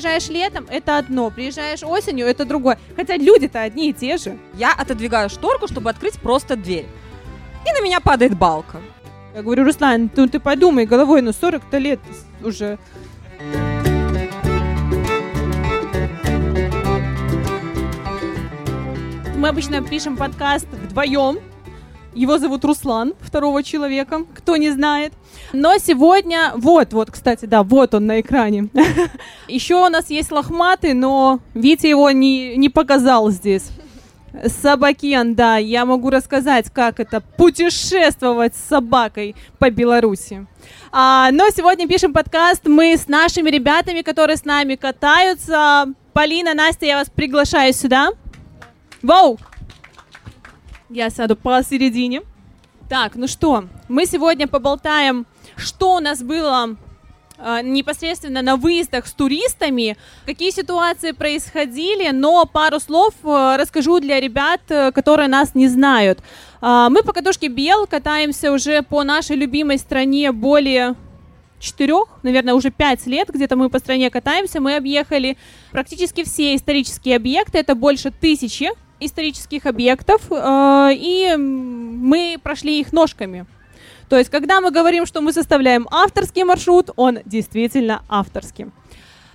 приезжаешь летом, это одно, приезжаешь осенью, это другое. Хотя люди-то одни и те же. Я отодвигаю шторку, чтобы открыть просто дверь. И на меня падает балка. Я говорю, Руслан, ну ты подумай головой, ну 40-то лет уже. Мы обычно пишем подкаст вдвоем. Его зовут Руслан, второго человека, кто не знает. Но сегодня, вот, вот, кстати, да, вот он на экране. Еще у нас есть лохматый, но Витя его не, не показал здесь. Собакен, да, я могу рассказать, как это путешествовать с собакой по Беларуси. А, но сегодня пишем подкаст мы с нашими ребятами, которые с нами катаются. Полина, Настя, я вас приглашаю сюда. Воу! Я сяду посередине. Так, ну что, мы сегодня поболтаем, что у нас было э, непосредственно на выездах с туристами, какие ситуации происходили, но пару слов э, расскажу для ребят, э, которые нас не знают. Мы по катушке Бел катаемся уже по нашей любимой стране более четырех, наверное, уже пять лет где-то мы по стране катаемся. Мы объехали практически все исторические объекты, это больше тысячи исторических объектов, э, и мы прошли их ножками. То есть, когда мы говорим, что мы составляем авторский маршрут, он действительно авторский.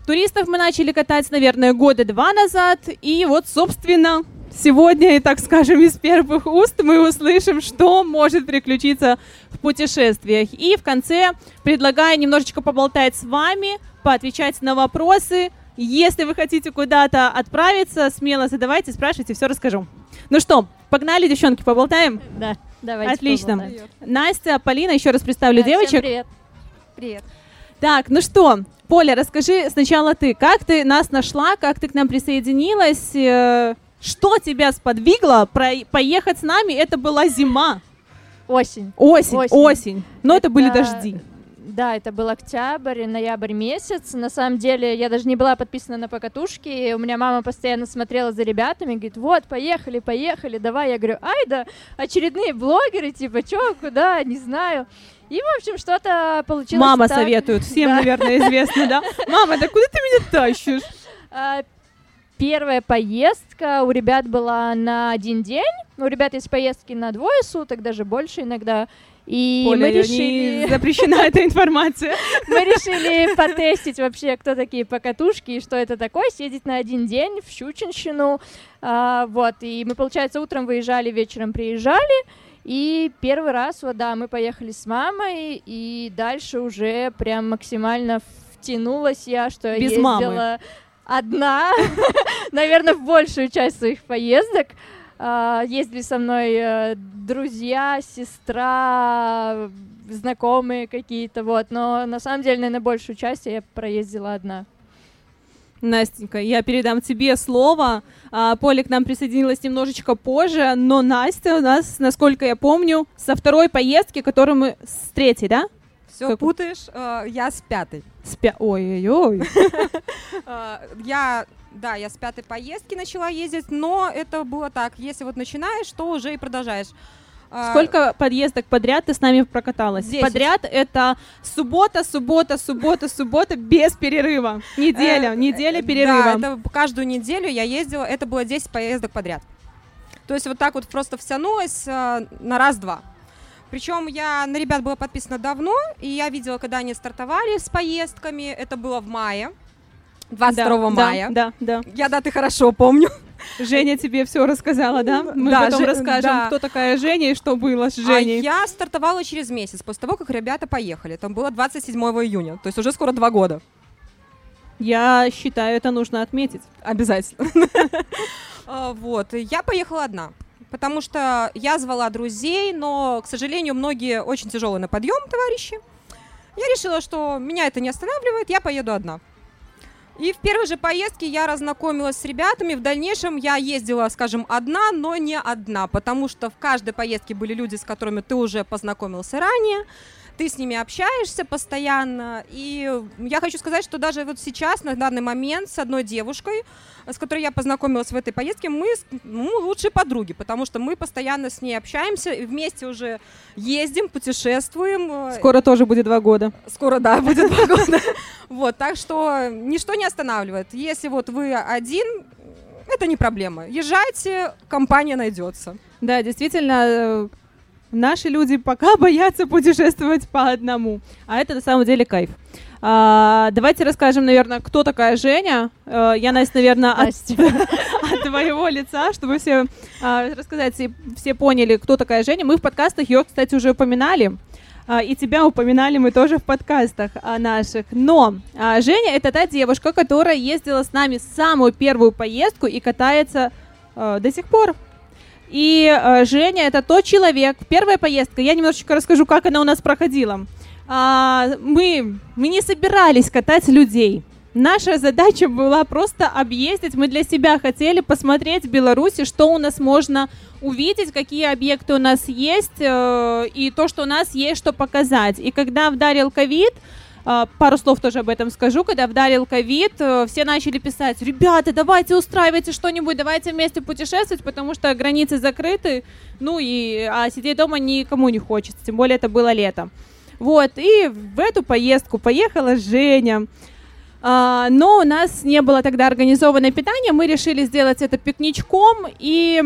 Туристов мы начали катать, наверное, года два назад, и вот, собственно, сегодня, и так скажем, из первых уст мы услышим, что может приключиться в путешествиях. И в конце предлагаю немножечко поболтать с вами, поотвечать на вопросы, если вы хотите куда-то отправиться, смело задавайте, спрашивайте, все расскажу. Ну что, погнали, девчонки, поболтаем? Да, давайте Отлично. Поболтаем. Настя, Полина, еще раз представлю да, девочек. Всем привет. Привет. Так, ну что, Поля, расскажи сначала ты, как ты нас нашла, как ты к нам присоединилась, э, что тебя сподвигло поехать с нами? Это была зима. Осень. Осень, осень. осень. Но это, это были дожди. Да, это был октябрь, ноябрь месяц. На самом деле, я даже не была подписана на покатушки. У меня мама постоянно смотрела за ребятами, говорит, вот, поехали, поехали, давай. Я говорю, ай да, очередные блогеры, типа, чё, куда, не знаю. И, в общем, что-то получилось Мама так. советует, всем, да. наверное, известно, да? Мама, да куда ты меня тащишь? А, первая поездка у ребят была на один день. У ребят есть поездки на двое суток, даже больше иногда. И Поля, мы решили... запрещена эта информация. Мы решили потестить вообще, кто такие покатушки и что это такое, съездить на один день в Щучинщину. А, вот, и мы, получается, утром выезжали, вечером приезжали. И первый раз, вот да, мы поехали с мамой, и дальше уже прям максимально втянулась я, что Без я ездила мамы. одна, наверное, в большую часть своих поездок. Uh, ездили со мной uh, друзья, сестра, знакомые какие-то, вот. Но на самом деле, наверное, большую часть я проездила одна. Настенька, я передам тебе слово. А, Поля к нам присоединилась немножечко позже, но Настя у нас, насколько я помню, со второй поездки, которую мы с третьей, да? Все как... путаешь, uh, я с пятой. С пя... Ой-ой-ой. Я да, я с пятой поездки начала ездить, но это было так. Если вот начинаешь, то уже и продолжаешь. А, Сколько подъездок подряд ты с нами прокаталась? 10. Подряд это суббота, суббота, суббота, суббота без перерыва. Неделя, э, неделя перерыва. Да, это каждую неделю я ездила, это было 10 поездок подряд. То есть вот так вот просто втянулась э, на раз-два. Причем я на ребят была подписана давно, и я видела, когда они стартовали с поездками, это было в мае. 22 да, мая. Да, да, да. Я даты хорошо помню. Женя тебе все рассказала, да? Мы да, потом Ж... расскажем, да. кто такая Женя и что было с Женей. А я стартовала через месяц после того, как ребята поехали. Там было 27 июня, то есть уже скоро два года. Я считаю, это нужно отметить. Обязательно. А, вот, я поехала одна. Потому что я звала друзей, но, к сожалению, многие очень тяжелые на подъем, товарищи. Я решила, что меня это не останавливает, я поеду одна. И в первой же поездке я разнакомилась с ребятами. В дальнейшем я ездила, скажем, одна, но не одна, потому что в каждой поездке были люди, с которыми ты уже познакомился ранее. Ты с ними общаешься постоянно. И я хочу сказать, что даже вот сейчас, на данный момент, с одной девушкой, с которой я познакомилась в этой поездке, мы ну, лучшие подруги, потому что мы постоянно с ней общаемся, вместе уже ездим, путешествуем. Скоро тоже будет два года. Скоро, да, будет два года. Вот, так что ничто не останавливает. Если вот вы один, это не проблема. Езжайте, компания найдется. Да, действительно, э, наши люди пока боятся путешествовать по одному, а это на самом деле кайф. А, давайте расскажем, наверное, кто такая Женя. А, я, Настя, наверное, от, от твоего лица, чтобы все а, рассказать, все, все поняли, кто такая Женя. Мы в подкастах ее, кстати, уже упоминали. А, и тебя упоминали мы тоже в подкастах а, наших. Но а, Женя это та девушка, которая ездила с нами самую первую поездку и катается а, до сих пор. И э, Женя это тот человек. Первая поездка, я немножечко расскажу, как она у нас проходила. А, мы, мы не собирались катать людей. Наша задача была просто объездить. Мы для себя хотели посмотреть в Беларуси, что у нас можно увидеть, какие объекты у нас есть, э, и то, что у нас есть, что показать. И когда вдарил ковид, Uh, пару слов тоже об этом скажу. Когда вдарил ковид, uh, все начали писать, ребята, давайте устраивайте что-нибудь, давайте вместе путешествовать, потому что границы закрыты, ну и а сидеть дома никому не хочется, тем более это было лето. Вот, и в эту поездку поехала Женя. Uh, но у нас не было тогда организованное питание, мы решили сделать это пикничком, и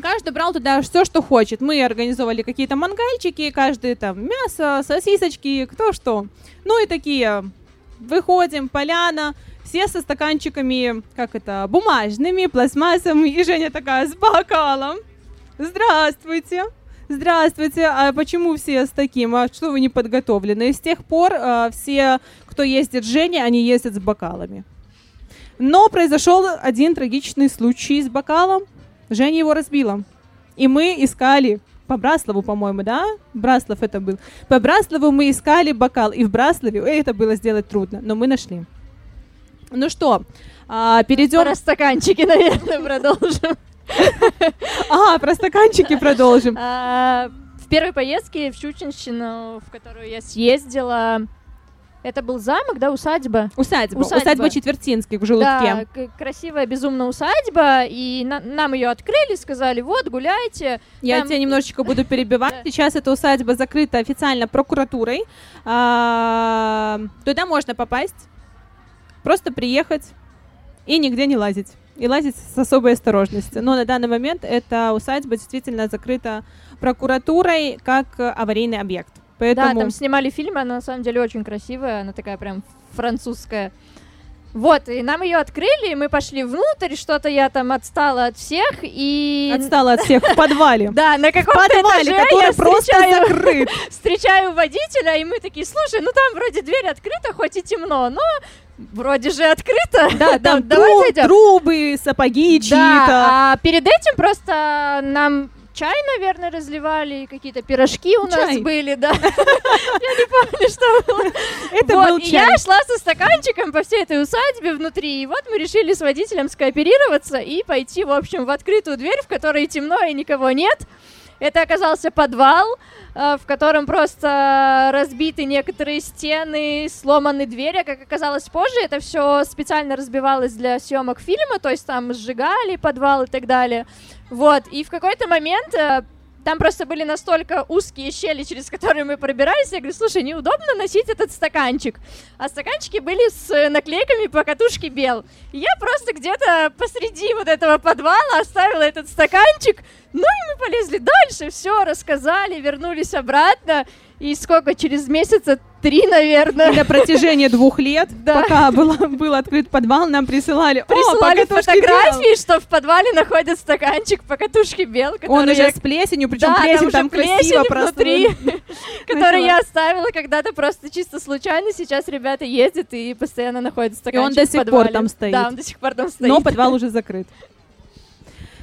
Каждый брал туда все, что хочет. Мы организовали какие-то мангальчики, каждый там мясо, сосисочки, кто что. Ну и такие, выходим, поляна, все со стаканчиками, как это, бумажными, пластмассовыми, и Женя такая с бокалом. Здравствуйте. Здравствуйте, а почему все с таким? А что вы не подготовлены? И с тех пор а, все, кто ездит с Женей, они ездят с бокалами. Но произошел один трагичный случай с бокалом. Женя его разбила. И мы искали по Браслову, по-моему, да? Браслов это был. По Браслову мы искали бокал, и в Браслове это было сделать трудно, но мы нашли. Ну что, а, перейдем... Про стаканчики, наверное, продолжим. А, про стаканчики продолжим. А, в первой поездке в Щучинщину, в которую я съездила, это был замок, да, усадьба? Усадьба. Усадьба, усадьба Четвертинский в Желудке. Да, красивая, безумно усадьба, и на нам ее открыли, сказали, вот, гуляйте. Я там... тебя немножечко буду перебивать. Сейчас эта усадьба закрыта официально прокуратурой. А, туда можно попасть, просто приехать и нигде не лазить. И лазить с особой осторожностью. Но на данный момент эта усадьба действительно закрыта прокуратурой как аварийный объект. Поэтому... Да, там снимали фильм, она на самом деле очень красивая, она такая прям французская. Вот, и нам ее открыли, и мы пошли внутрь, что-то я там отстала от всех, и... Отстала от всех в подвале. Да, на каком-то подвале, который просто закрыт. Встречаю водителя, и мы такие, слушай, ну там вроде дверь открыта, хоть и темно, но вроде же открыто. Да, там трубы, сапоги чьи-то. Да, а перед этим просто нам чай, наверное, разливали, какие-то пирожки у чай. нас были, да. Я не помню, что было. Это был чай. я шла со стаканчиком по всей этой усадьбе внутри, и вот мы решили с водителем скооперироваться и пойти, в общем, в открытую дверь, в которой темно и никого нет. Это оказался подвал, э, в котором просто разбиты некоторые стены, сломаны двери. А как оказалось позже, это все специально разбивалось для съемок фильма, то есть там сжигали подвал и так далее. Вот, и в какой-то момент э, там просто были настолько узкие щели, через которые мы пробирались. Я говорю, слушай, неудобно носить этот стаканчик. А стаканчики были с наклейками по катушке бел. И я просто где-то посреди вот этого подвала оставила этот стаканчик. Ну и мы полезли дальше, все, рассказали, вернулись обратно. И сколько, через месяца три, наверное. На протяжении двух лет, да. пока был, был открыт подвал, нам присылали, присылали фотографии, бел. что в подвале находят стаканчик по катушке бел. Он уже с плесенью, причем да, плесень там, там красиво внутри, который я оставила когда-то просто чисто случайно. Сейчас ребята ездят и постоянно находят стаканчик И он до сих пор там стоит. Да, он до сих пор там стоит. Но подвал уже закрыт.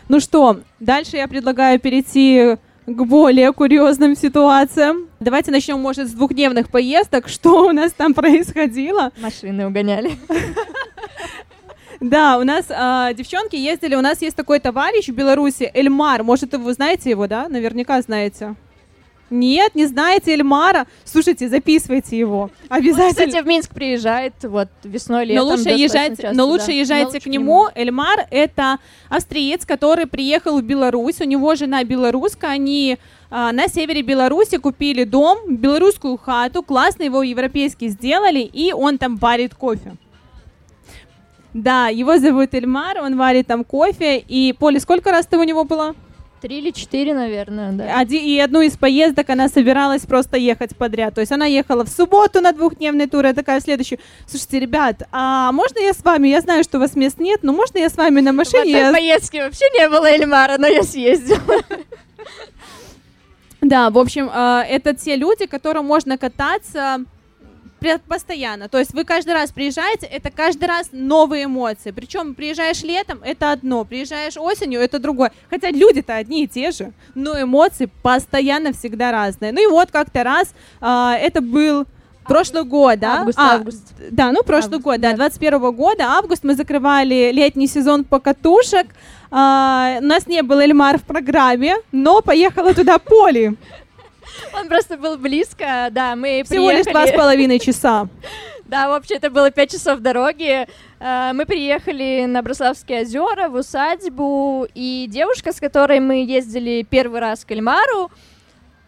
Ну что, дальше я предлагаю перейти к более курьезным ситуациям. Давайте начнем, может, с двухдневных поездок. Что у нас там происходило? Машины угоняли. Да, у нас э, девчонки ездили, у нас есть такой товарищ в Беларуси, Эльмар, может, вы знаете его, да? Наверняка знаете. Нет, не знаете Эльмара? Слушайте, записывайте его. Обязательно. Он, кстати, в Минск приезжает вот весной, летом. Но лучше, езжайте, часто, но лучше да. езжайте Но к нему. Эльмар — это австриец, который приехал в Беларусь. У него жена белоруска. Они а, на севере Беларуси купили дом, белорусскую хату. Классно его европейски сделали, и он там варит кофе. Да, его зовут Эльмар, он варит там кофе. И, Поля, сколько раз ты у него была? Три или четыре, наверное, да. Оди- и одну из поездок она собиралась просто ехать подряд. То есть она ехала в субботу на двухдневный тур, я такая следующую. Слушайте, ребят, а можно я с вами? Я знаю, что у вас мест нет, но можно я с вами на В машине? этой Я- поездке вообще не было Эльмара, но я съездила. Да, в общем, э, это те люди, которым можно кататься постоянно. То есть вы каждый раз приезжаете, это каждый раз новые эмоции. Причем приезжаешь летом, это одно, приезжаешь осенью, это другое. Хотя люди-то одни и те же, но эмоции постоянно всегда разные. Ну и вот как-то раз, э, это был прошлый год, да? Август, А, август. Да, ну прошлый Август, год, да, да. 21 года, август, мы закрывали летний сезон покатушек. А, у нас не был Эльмар в программе, но поехала туда Поли. Он просто был близко, да, мы Всего лишь два с приехали. половиной часа. Да, вообще это было пять часов дороги. Э, Мы приехали на Брославские озера, в усадьбу, и девушка, с которой мы ездили первый раз к Эльмару,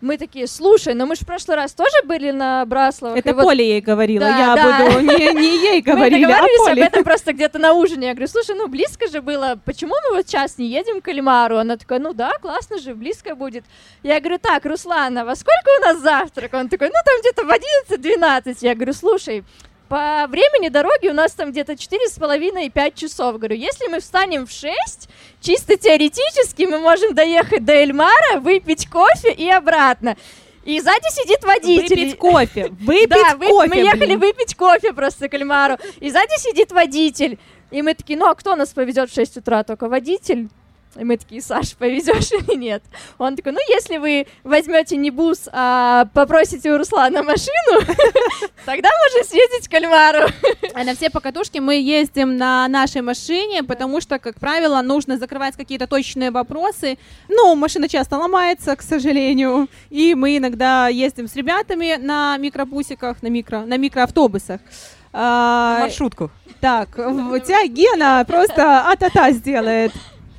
мы такие, слушай, ну мы же в прошлый раз тоже были на Браславах. Это и вот ей говорила, Да, я да. буду не, не ей Мы говорили, а договаривались об Поле. этом просто где-то на ужине. Я говорю, слушай, ну близко же было, почему мы вот сейчас не едем к Эльмару? Она такая, ну да, классно же, близко будет. Я говорю, так, Руслан, а во сколько у нас завтрак? Он такой, ну там где-то в 11-12. Я говорю, слушай, по времени дороги у нас там где-то 4,5-5 часов. Говорю, если мы встанем в 6, чисто теоретически мы можем доехать до Эльмара, выпить кофе и обратно. И сзади сидит водитель. Выпить кофе, выпить Да, вы- кофе, мы ехали блин. выпить кофе просто к Кальмару. И сзади сидит водитель. И мы такие, ну а кто нас повезет в 6 утра? Только водитель. И мы такие, Саш, повезешь или нет? Он такой, ну если вы возьмете не бус, а попросите у Руслана машину, тогда можем съездить к Кальмару. А на все покатушки мы ездим на нашей машине, потому что, как правило, нужно закрывать какие-то точные вопросы. Ну, машина часто ломается, к сожалению, и мы иногда ездим с ребятами на микробусиках, на микро, на микроавтобусах. А, Маршрутку. Так, у тебя Гена просто а-та-та сделает.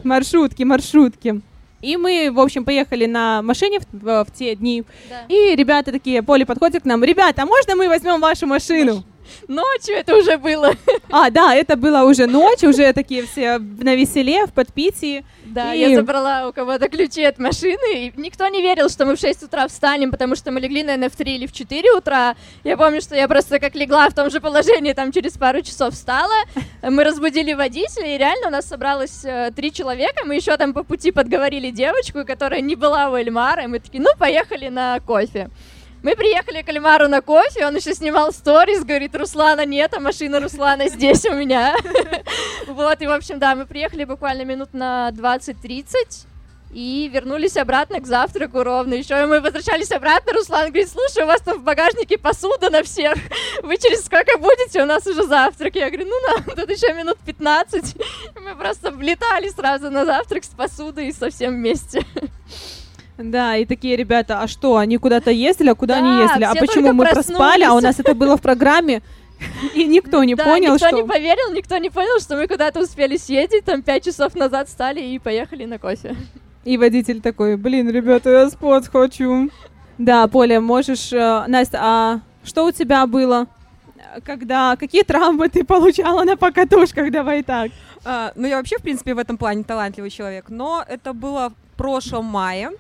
Маршрутки, маршрутки. И мы, в общем, поехали на машине в, в- в те дни. И ребята такие, Поле подходит к нам. Ребята, а можно мы возьмем вашу машину? Ночью это уже было. А, да, это было уже ночь, уже такие все на веселе, в подпитии. Да, И- я забрала у кого-то ключи от машины, и никто не верил, что мы в 6 утра встанем, потому что мы легли, наверное, в 3 или в 4 утра. Я помню, что я просто как легла в том же положении, там через пару часов встала, мы разбудили водителя, и реально у нас собралось э, три человека, мы еще там по пути подговорили девочку, которая не была у Эльмара, и мы такие, ну, поехали на кофе. Мы приехали к Эльмару на кофе, он еще снимал сторис, говорит, Руслана нет, а машина Руслана здесь у меня. Вот, и, в общем, да, мы приехали буквально минут на 20-30 и вернулись обратно к завтраку ровно. Еще мы возвращались обратно, Руслан говорит, слушай, у вас там в багажнике посуда на всех, вы через сколько будете, у нас уже завтрак. Я говорю, ну нам тут еще минут 15. И мы просто влетали сразу на завтрак с посудой и совсем вместе. Да, и такие ребята, а что, они куда-то ездили, а куда Да, они ездили? А почему мы проспали, а у нас это было в программе, и никто не Да, понял, никто что... не поверил, никто не понял, что мы куда-то успели съездить, там пять часов назад встали и поехали на кофе. И водитель такой, блин, ребята, я спать хочу. Да, Поля, можешь... э, Настя, а что у тебя было? Когда... Какие травмы ты получала на покатушках? Давай так. А, ну, я вообще, в принципе, в этом плане талантливый человек, но это было в прошлом мае.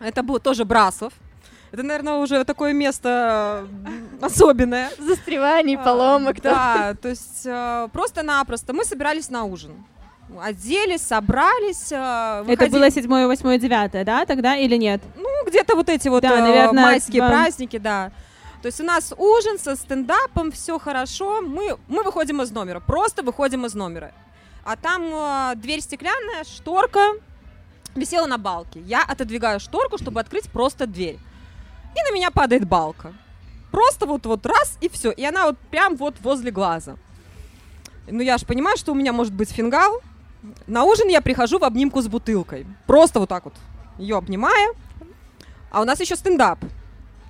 Это был тоже Брасов. Это, наверное, уже такое место м, особенное. Застреваний, А, поломок. да. Да, то есть э, просто-напросто мы собирались на ужин. Оделись, собрались. э, Это выходили- было 7, 8, 9, да, тогда или нет? Ну, где-то вот эти вот Да, э, наверное, майские да. праздники, да. То есть у нас ужин со стендапом, все хорошо. Мы, мы выходим из номера, просто выходим из номера. А там э, дверь стеклянная, шторка висела на балке. Я отодвигаю шторку, чтобы открыть просто дверь. И на меня падает балка. Просто вот, вот раз и все. И она вот прям вот возле глаза. Ну, я же понимаю, что у меня может быть фингал. На ужин я прихожу в обнимку с бутылкой. Просто вот так вот ее обнимаю. А у нас еще стендап.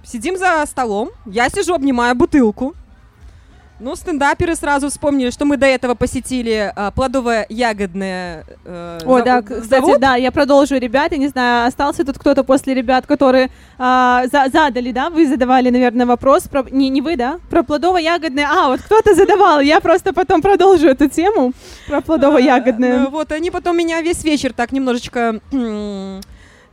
Сидим за столом, я сижу, обнимаю бутылку. Ну, стендаперы сразу вспомнили, что мы до этого посетили а, плодово-ягодное э, О, зав- да, кстати, завод. да, я продолжу, ребят, я не знаю, остался тут кто-то после ребят, которые а, за- задали, да, вы задавали, наверное, вопрос, про, не, не вы, да, про плодово-ягодное, а, вот кто-то задавал, я просто потом продолжу эту тему про А, плодово-ягодное. ну, вот, они потом меня весь вечер так немножечко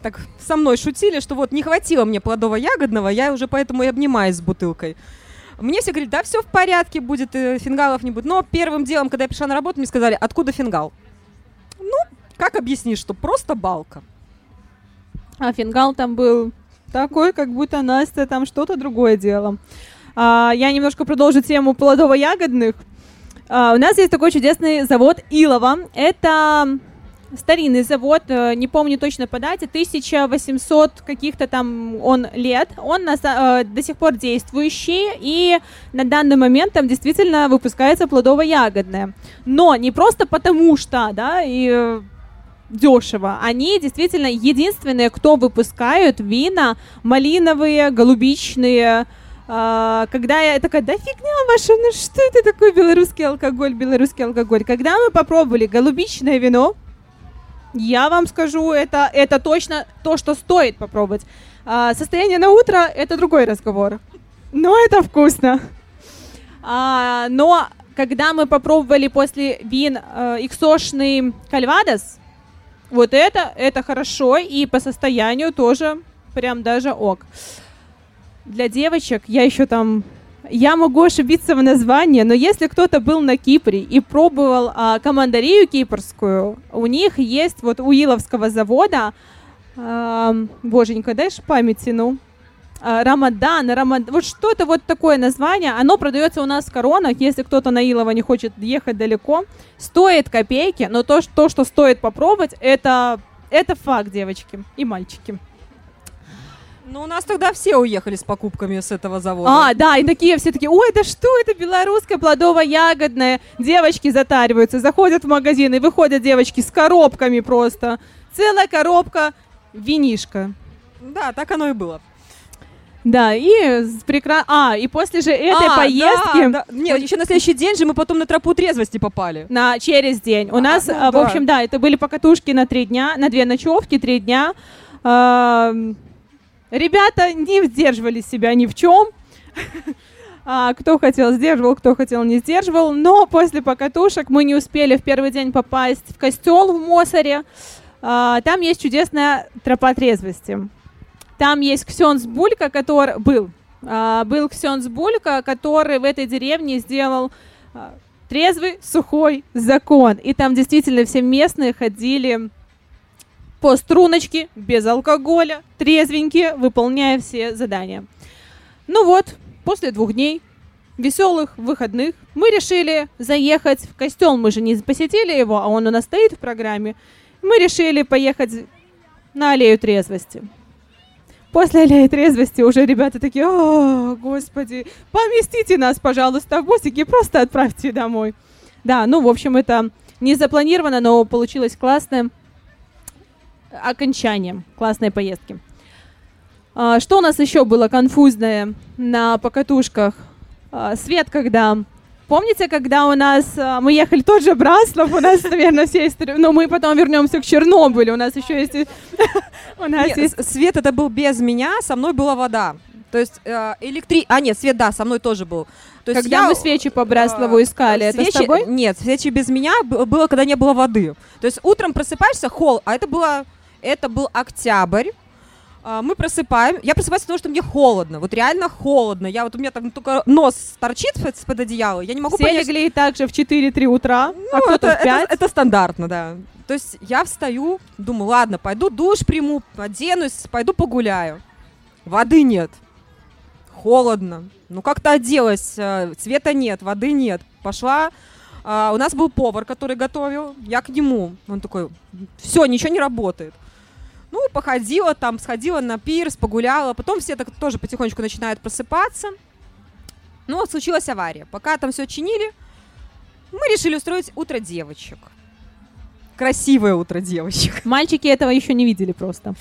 так со мной шутили, что вот не хватило мне плодово-ягодного, я уже поэтому и обнимаюсь с бутылкой. Мне все говорят, да, все в порядке будет, э, фингалов не будет. Но первым делом, когда я пришла на работу, мне сказали, откуда фингал? Ну, как объяснишь, что просто балка? А фингал там был такой, как будто Настя там что-то другое делала. А, я немножко продолжу тему плодово-ягодных. А, у нас есть такой чудесный завод Илова. Это старинный завод, э, не помню точно по дате, 1800 каких-то там он лет. Он на э, до сих пор действующий, и на данный момент там действительно выпускается плодово-ягодное. Но не просто потому что, да, и э, дешево. Они действительно единственные, кто выпускают вина малиновые, голубичные. А, когда я такая, да фигня ваша, ну что это такое белорусский алкоголь, белорусский алкоголь. Когда мы попробовали голубичное вино, я вам скажу, это, это точно то, что стоит попробовать. А, состояние на утро – это другой разговор. Но это вкусно. А, но когда мы попробовали после вин э, иксошный кальвадос, вот это, это хорошо, и по состоянию тоже прям даже ок. Для девочек я еще там... Я могу ошибиться в названии, но если кто-то был на Кипре и пробовал а, командарию кипрскую, у них есть вот у Иловского завода, ам, боженька, дай ж памяти, ну, а, Рамадан, Рамадан, вот что-то вот такое название, оно продается у нас в коронах, если кто-то на Илово не хочет ехать далеко, стоит копейки, но то, что, то, что стоит попробовать, это, это факт, девочки и мальчики. Ну, у нас тогда все уехали с покупками с этого завода. А, да, и такие все такие, ой, да что это белорусское плодово-ягодное? Девочки затариваются, заходят в магазин и выходят девочки с коробками просто. Целая коробка винишка. Да, так оно и было. Да, и с прекра... А, и после же этой А, поездки... да, да. Нет, еще на следующий день же мы потом на тропу трезвости попали. на через день. У нас, ну а, в да. общем, да, это были покатушки на три дня, на две ночевки, три дня. Ам, Ребята не сдерживали себя ни в чем. А, Кто хотел, сдерживал, кто хотел, не сдерживал. Но после покатушек мы не успели в первый день попасть в костел в Мосоре. А, Там есть чудесная тропа трезвости. Там есть Ксенс Булька, который был. а, Был Ксенс Булька, который в этой деревне сделал а, трезвый, сухой закон. И там действительно все местные ходили по струночке, без алкоголя, трезвенькие, выполняя все задания. Ну вот, после двух дней веселых выходных мы решили заехать в костел. Мы же не посетили его, а он у нас стоит в программе. Мы решили поехать на аллею трезвости. После аллеи трезвости уже ребята такие, о, господи, поместите нас, пожалуйста, в бусики, просто отправьте домой. Да, ну, в общем, это не запланировано, но получилось классное окончание классной поездки. А, что у нас еще было конфузное на покатушках? А, свет, когда... Помните, когда у нас... а, мы ехали тот же Браслов, у нас, наверное, все истории... Но мы потом вернемся к Чернобылю. У нас еще есть... У нас есть... свет это был без меня, со мной была вода. То есть э, электри... А, нет, свет, да, со мной тоже был. То есть Когда я, мы свечи по Браслову э, искали, это с свечи- тобой? Нет, свечи без меня было, когда не было воды. То есть утром просыпаешься, холл, а это было... Это был октябрь. А, Мы просыпаем. Я просыпаюсь от того, что мне холодно. Вот реально холодно. Я вот у меня там только нос торчит под- одеяло. Я не могу Все понять, легли также в 4-3 утра, а ну, кто-то это, в 5. это- это стандартно, да. То есть я встаю, думаю, ладно, пойду душ приму, оденусь, пойду погуляю. Воды нет. Холодно. Ну, как-то оделась, э, цвета нет, воды нет. Пошла, а, у нас был повар, который готовил, я к нему. Он такой, все, ничего не работает. Ну, походила там, сходила на пирс, погуляла. Потом все так тоже потихонечку начинают просыпаться. Ну, вот случилась авария. Пока там все чинили, мы решили устроить утро девочек. Красивое утро девочек. Мальчики этого еще не видели просто.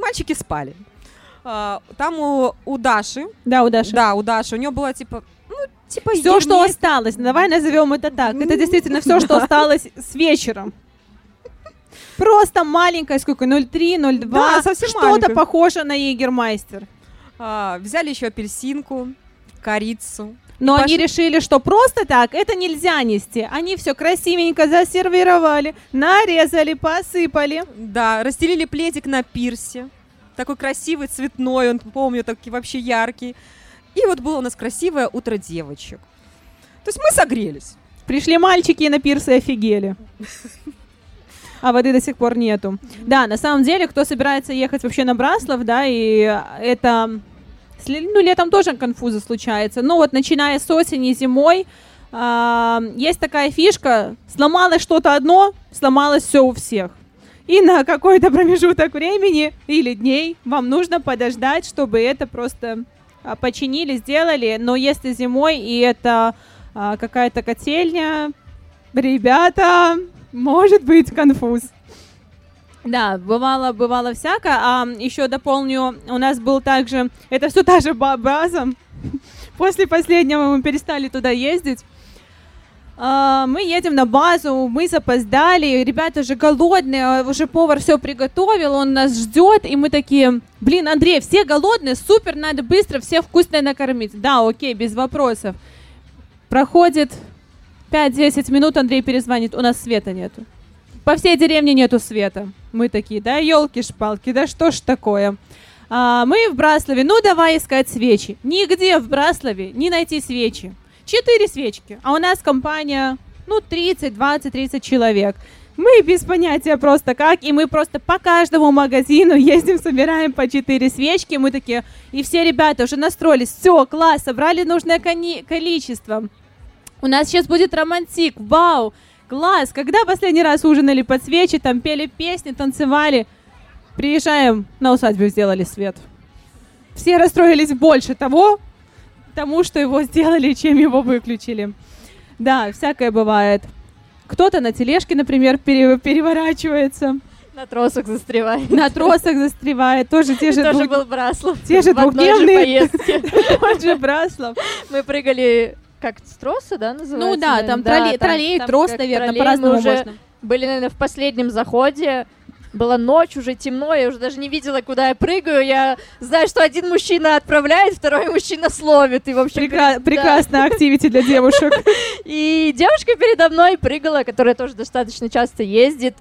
Мальчики спали. А, Там у, у Даши, Да, у Даши. да, у Даши, у нее было типа, ну, типа Все, что ермес- осталось, давай назовем это так. Это действительно все, что осталось с вечером. Просто маленькая, сколько, 0,3, 0,2. Да, совсем Что-то похоже на Егермайстер. А, взяли еще апельсинку, корицу. Но они Пошли- решили, что просто так это нельзя нести. Они все красивенько засервировали, нарезали, посыпали. Да, расстелили пледик на пирсе. Такой красивый, цветной, он, помню, такой вообще яркий. И вот было у нас красивое утро девочек. То есть мы согрелись. Пришли мальчики и на пирсы офигели. А воды до сих пор нету. Да, на самом деле, кто собирается ехать вообще на Браслов, да, и это... Ну, летом тоже конфузы случаются. Но вот начиная с осени, зимой, а, есть такая фишка, сломалось что-то одно, сломалось все у всех. И на какой-то промежуток времени или дней вам нужно подождать, чтобы это просто а, починили, сделали. Но если зимой и это а, какая-то котельня, ребята, может быть конфуз. Да, бывало, бывало всяко. А еще дополню, у нас был также, это все та же ба- база. После последнего мы перестали туда ездить. А, мы едем на базу, мы запоздали, ребята уже голодные, а уже повар все приготовил, он нас ждет, и мы такие, блин, Андрей, все голодные, супер, надо быстро всех вкусно накормить. Да, окей, без вопросов. Проходит 5-10 минут, Андрей перезвонит, у нас света нету. По всей деревне нету света. Мы такие, да, елки-шпалки, да что ж такое. А, мы в Браславе, ну давай искать свечи. Нигде в Браславе не найти свечи. Четыре свечки, а у нас компания, ну, 30, 20, 30 человек. Мы без понятия просто как, и мы просто по каждому магазину ездим, собираем по 4 свечки, мы такие, и все ребята уже настроились, все, класс, собрали нужное количество. У нас сейчас будет романтик, вау, класс. Когда последний раз ужинали под свечи, там пели песни, танцевали. Приезжаем, на усадьбу сделали свет. Все расстроились больше того, тому, что его сделали, чем его выключили. Да, всякое бывает. Кто-то на тележке, например, пере- переворачивается, На тросах застревает. на тросах застревает, тоже те же, Тоже двух- был Браслов. те же в двухдневные. тот же Браслав. Мы прыгали как с троса, да, называется? Ну да, наверное? там троллей, там- троллей там трос, наверное, по-разному уже можно. Были, наверное, в последнем заходе. Была ночь, уже темно, я уже даже не видела, куда я прыгаю. Я знаю, что один мужчина отправляет, второй мужчина словит. И, в общем, Прекра- да. Прекрасная активити для девушек. И девушка передо мной прыгала, которая тоже достаточно часто ездит.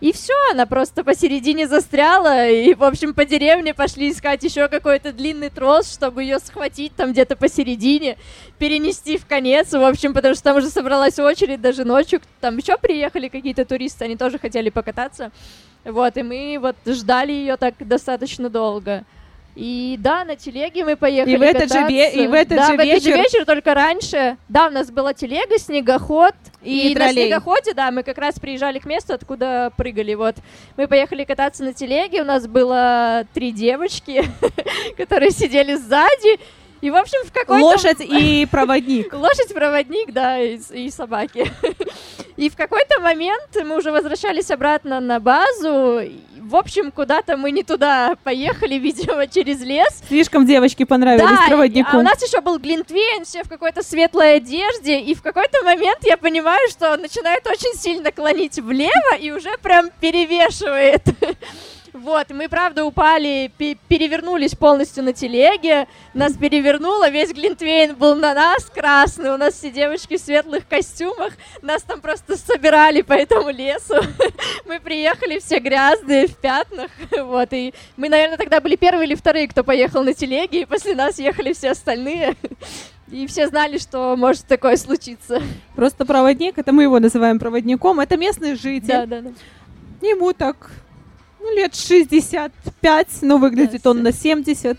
И все, она просто посередине застряла, и, в общем, по деревне пошли искать еще какой-то длинный трос, чтобы ее схватить там где-то посередине, перенести в конец, в общем, потому что там уже собралась очередь даже ночью, там еще приехали какие-то туристы, они тоже хотели покататься, вот, и мы вот ждали ее так достаточно долго. И да, на телеге мы поехали И в этот же ве- кататься. и в этот да, же в этот же вечер- вечер, только раньше. Да, у нас была телега, снегоход, И и, на снегоходе, да, мы как раз приезжали к месту, откуда прыгали. Вот мы поехали кататься на телеге. У нас было три девочки, которые сидели сзади. И, в общем, в какой-то... Лошадь и проводник. Лошадь-проводник, да, и, и собаки. И в какой-то момент мы уже возвращались обратно на базу. В общем, куда-то мы не туда поехали, видимо, через лес. Слишком девочке понравились Да, проводнику. а у нас еще был Глинтвейн, все в какой-то светлой одежде, и в какой-то момент я понимаю, что он начинает очень сильно клонить влево и уже прям перевешивает. Вот, мы, правда, упали, пе- перевернулись полностью на телеге, нас перевернуло, весь Глинтвейн был на нас красный, у нас все девочки в светлых костюмах, нас там просто собирали по этому лесу. Мы приехали все грязные, в пятнах, вот, и мы, наверное, тогда были первые или вторые, кто поехал на телеге, и после нас ехали все остальные. И все знали, что может такое случиться. Просто проводник, это мы его называем проводником, это местный житель. Да, да, да. Ему так, ну, лет 65, но выглядит Да, он на 70.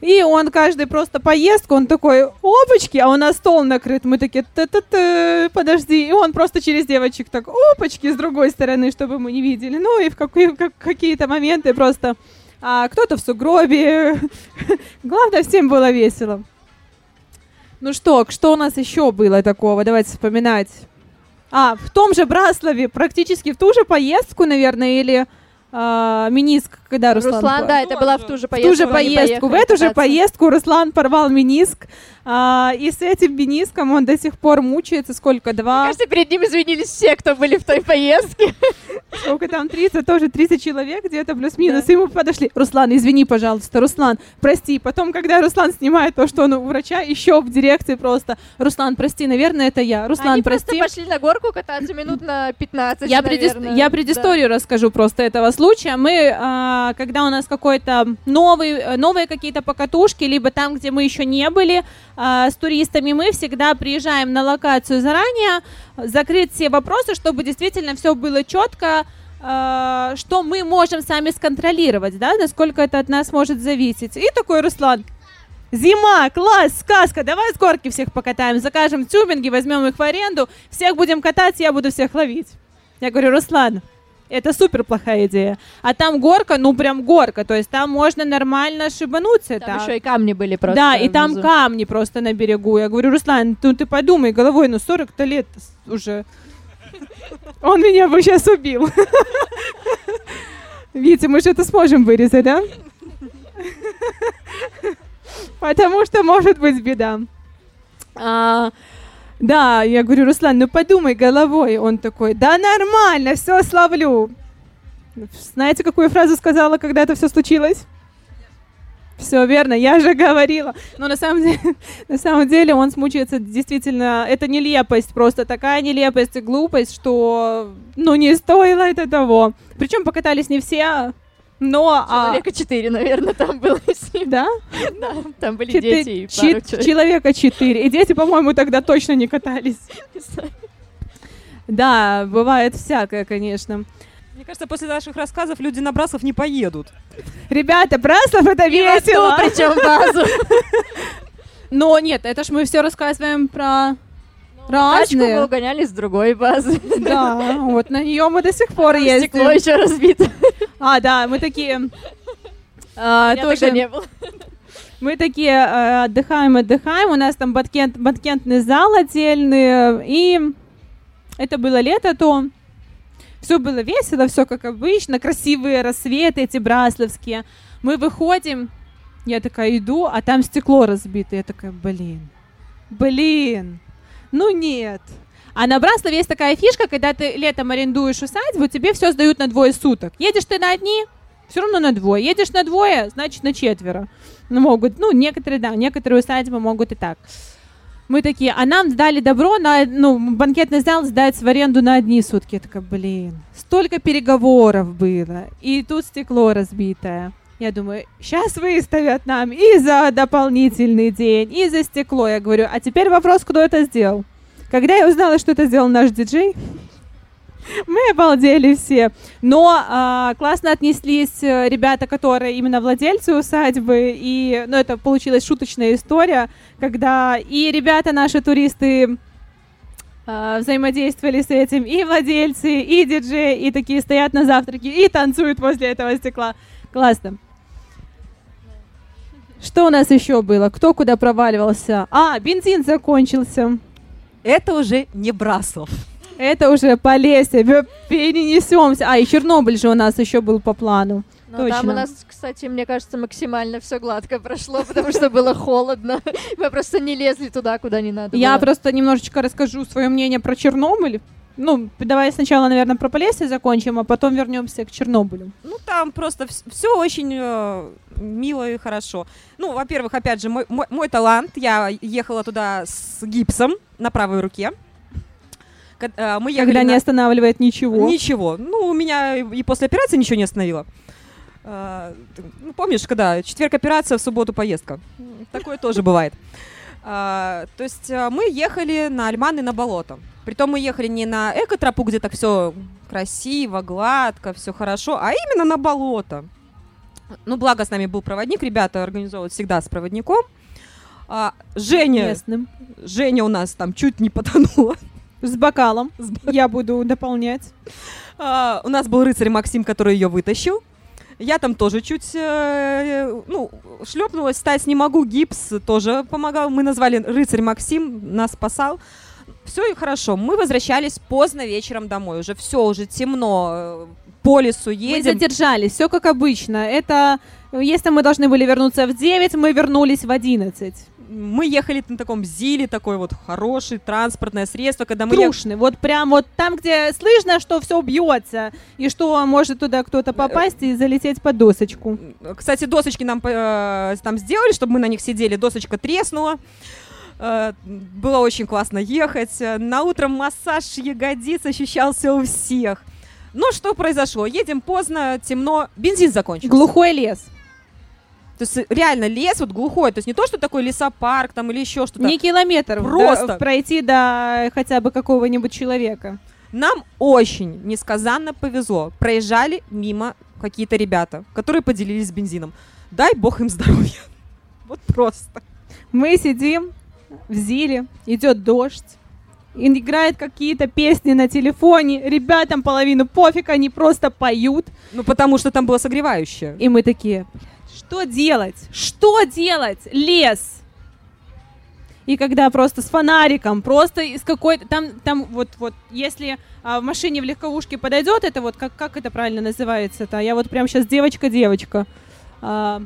И он каждый просто поездку, он такой, опачки, а у нас стол накрыт. Мы такие, та-та-та, подожди. И он просто через девочек так, опачки, с другой стороны, чтобы мы не видели. Ну и в какие- как- какие-то моменты просто а, кто-то в сугробе. Главное, всем было весело. Ну что, что у нас еще было такого? Давайте вспоминать. А, в том же Браславе, практически в ту же поездку, наверное, или а, миниск, когда Руслан... Руслан, по- да, это была в ту же в поездку. ту же они поездку. В эту же поездку Руслан порвал миниск. а, и с этим миниском он до сих пор мучается. Сколько? Два? Кажется, перед ним извинились все, кто были в той поездке. Сколько там? 30? Тоже 30 человек где-то плюс-минус. И ему подошли. Руслан, извини, пожалуйста. Руслан, прости. Потом, когда Руслан снимает то, что он у врача, еще в дирекции просто. Руслан, прости, наверное, это я. Руслан, Они прости. просто пошли на горку кататься минут на 15, Я, предис- наверное. я Да. предысторию расскажу просто этого случая. Мы, а, когда у нас какой-то новый, новые какие-то покатушки, либо там, где мы еще не были а, с туристами, мы всегда приезжаем на локацию заранее, закрыть все вопросы, чтобы действительно все было четко, а, что мы можем сами сконтролировать, да, насколько это от нас может зависеть. И такой Руслан, Зима, класс, сказка, давай с горки всех покатаем, закажем тюбинги, возьмем их в аренду, всех будем катать, я буду всех ловить. Я говорю, Руслан, это супер плохая идея. А там горка, ну прям горка, то есть там можно нормально шибануться. Там так. еще и камни были просто Да, и там внизу. камни просто на берегу. Я говорю, Руслан, ну ты подумай головой, ну 40-то лет уже. Он меня бы сейчас убил. Витя, мы же это сможем вырезать, да? Потому что может быть беда. А, да, я говорю, Руслан, ну подумай головой. Он такой, да нормально, все словлю. Знаете, какую фразу сказала, когда это все случилось? Все верно, я же говорила. Но на самом деле, на самом деле он смучается действительно. Это нелепость, просто такая нелепость и глупость, что ну не стоило это того. Причем покатались не все, но а, Человека четыре, наверное, там было с ним. да, Да, там были Четы- дети и пару человек. человека четыре. И дети, по-моему, тогда точно не катались. Да, бывает всякое, конечно. Мне кажется, после наших рассказов люди на Брасов не поедут. Ребята, Браслов это весело. Причем базу. Но нет, это ж мы все рассказываем про Тачку мы разные. угоняли с другой базы. Да, вот на нее мы до сих пор Стекло ездим. еще разбито. А, да, мы такие... а, тогда тоже, не было. мы такие э, отдыхаем, отдыхаем. У нас там банкет, банкетный зал отдельный. И это было лето, то все было весело, все как обычно. Красивые рассветы эти брасловские. Мы выходим, я такая иду, а там стекло разбито. Я такая, блин, блин, ну нет. А на Браслове есть такая фишка, когда ты летом арендуешь усадьбу, тебе все сдают на двое суток. Едешь ты на одни, все равно на двое. Едешь на двое, значит на четверо. Ну, могут, ну, некоторые, да, некоторые усадьбы могут и так. Мы такие, а нам дали добро на, ну, банкетный зал сдать в аренду на одни сутки. Я такая, блин, столько переговоров было, и тут стекло разбитое. Я думаю, сейчас выставят нам и за дополнительный день, и за стекло. Я говорю, а теперь вопрос, кто это сделал. Когда я узнала, что это сделал наш диджей, мы обалдели все. Но а, классно отнеслись э, ребята, которые именно владельцы усадьбы. И ну, это получилась шуточная история, когда и ребята, наши туристы, а, взаимодействовали с этим, и владельцы, и диджеи, и такие стоят на завтраке, и танцуют возле этого стекла. Классно. Что у нас еще было? Кто куда проваливался? А, бензин закончился. Это уже не Браслов. Это уже по лесе, п- перенесемся. А, и Чернобыль же у нас еще был по плану. Но там Точно. у нас, кстати, мне кажется, максимально все гладко прошло, потому что было холодно. Мы просто не лезли туда, куда не надо. Я было. просто немножечко расскажу свое мнение про Чернобыль. Ну, давай сначала, наверное, про Полесье закончим, а потом вернемся к Чернобылю. Ну, там просто все очень э, мило и хорошо. Ну, во-первых, опять же, мой, мой, мой талант. Я ехала туда с гипсом на правой руке. Э, Мы ехали Когда не на- останавливает ничего. Ничего. Ну, у меня и после операции ничего не остановило. Ты- ну, помнишь, когда четверг операция, в субботу поездка? Такое тоже бывает. А, то есть мы ехали на Альманы на болото. Притом мы ехали не на экотропу, где так все красиво, гладко, все хорошо, а именно на болото. Ну, благо с нами был проводник, ребята организовывают всегда с проводником. А, Женя, Местным. Женя у нас там чуть не потонула. С бокалом. Я буду дополнять. А, у нас был рыцарь Максим, который ее вытащил. Я там тоже чуть, э, ну, шлепнулась, встать не могу, гипс тоже помогал. Мы назвали рыцарь Максим, нас спасал. Все хорошо. Мы возвращались поздно вечером домой. Уже все, уже темно, э, по лесу Мы едем. задержались, все как обычно. Это, если мы должны были вернуться в 9, мы вернулись в 11. Мы ехали на таком ЗИЛе, такой вот хороший транспортное средство, когда мы... Трушный, вот прям вот там, где слышно, что все бьется, и что может туда кто-то попасть и залететь под досочку. Кстати, досочки нам э, там сделали, чтобы мы на них сидели. Досочка треснула. Э, Было очень классно ехать. На утро массаж ягодиц ощущался у всех. Ну, что произошло? Едем поздно, темно, бензин закончился. Глухой лес. То есть реально лес вот глухой. То есть не то, что такой лесопарк там или еще что-то. Не километр да, Просто. пройти до хотя бы какого-нибудь человека. Нам очень несказанно повезло. Проезжали мимо какие-то ребята, которые поделились бензином. Дай бог им здоровья. Вот просто. Мы сидим в Зиле, идет дождь, и играет какие-то песни на телефоне, ребятам половину пофиг, они просто поют, Ну, потому что там было согревающее. и мы такие, «Блядь, что делать? Что делать? Лес! И когда просто с фонариком, просто из какой-то там, там вот вот, если а, в машине в легковушке подойдет, это вот как как это правильно называется-то? Я вот прям сейчас девочка-девочка. А,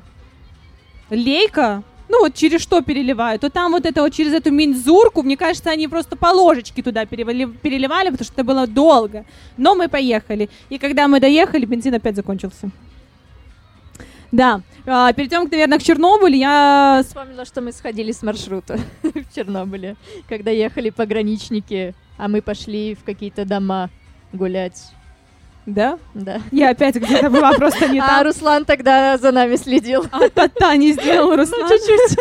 лейка, ну вот через что переливают, то там вот это вот через эту мензурку, мне кажется, они просто по ложечке туда перевали- переливали, потому что это было долго. Но мы поехали. И когда мы доехали, бензин опять закончился. Да. А, перейдем, наверное, к Чернобылю. Я Вспомнила, что мы сходили с маршрута в Чернобыле, когда ехали пограничники, а мы пошли в какие-то дома гулять. Да? Да. Я опять где-то была просто не А там. Руслан тогда за нами следил. А та-та не сделал Руслан. чуть-чуть.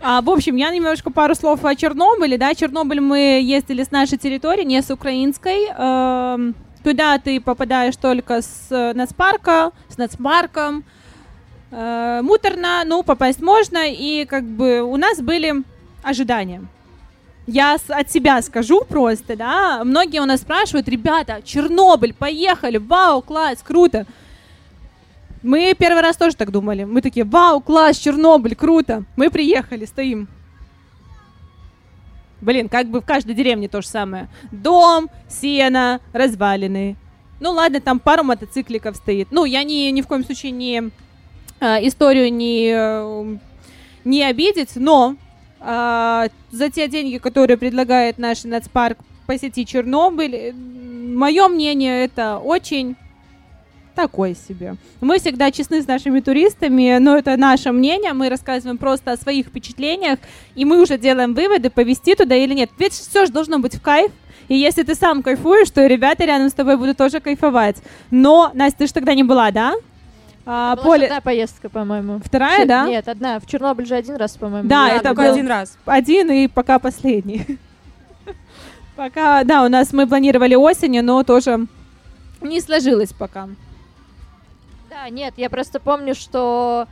А, в общем, я немножко пару слов о Чернобыле. Да, Чернобыль мы ездили с нашей территории, не с украинской. Эм, туда ты попадаешь только с э, нацпарка, с нацпарком. Э, муторно, ну, попасть можно. И как бы у нас были ожидания. Я от себя скажу просто, да. Многие у нас спрашивают, ребята, Чернобыль, поехали, вау, класс, круто. Мы первый раз тоже так думали. Мы такие, вау, класс, Чернобыль, круто. Мы приехали, стоим. Блин, как бы в каждой деревне то же самое. Дом, сено, развалины. Ну ладно, там пару мотоцикликов стоит. Ну, я ни, ни в коем случае не э, историю не, э, не обидеть, но э, за те деньги, которые предлагает наш нацпарк посетить Чернобыль, мое мнение, это очень такой себе. Мы всегда честны с нашими туристами, но это наше мнение, мы рассказываем просто о своих впечатлениях, и мы уже делаем выводы, повезти туда или нет. Ведь все же должно быть в кайф, и если ты сам кайфуешь, то ребята рядом с тобой будут тоже кайфовать. Но, Настя, ты же тогда не была, да? А, Была Поле... одна поездка, по-моему. Вторая, Чер- да? Нет, одна. В Чернобыль же один раз, по-моему. Да, была. это был- один раз. Один и пока последний. Пока, да, у нас мы планировали осенью, но тоже не сложилось пока. Да, нет, я просто помню, что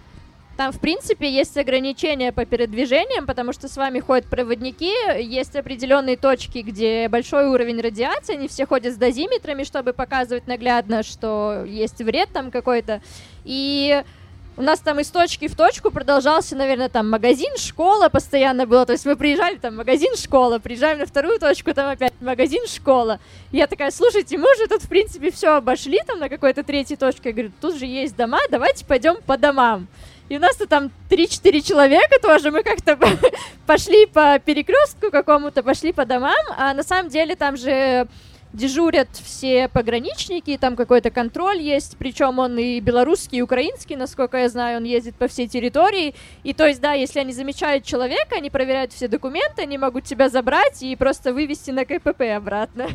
там, в принципе, есть ограничения по передвижениям, потому что с вами ходят проводники, есть определенные точки, где большой уровень радиации, они все ходят с дозиметрами, чтобы показывать наглядно, что есть вред там какой-то. И у нас там из точки в точку продолжался, наверное, там магазин, школа постоянно было. То есть мы приезжали, там магазин, школа, приезжаем на вторую точку, там опять магазин, школа. Я такая, слушайте, мы уже тут, в принципе, все обошли, там на какой-то третьей точке. Я говорю, тут же есть дома, давайте пойдем по домам. И у нас тут там 3-4 человека тоже, мы как-то пошли по перекрестку какому-то, пошли по домам, а на самом деле там же дежурят все пограничники, там какой-то контроль есть, причем он и белорусский, и украинский, насколько я знаю, он ездит по всей территории. И то есть, да, если они замечают человека, они проверяют все документы, они могут тебя забрать и просто вывести на КПП обратно.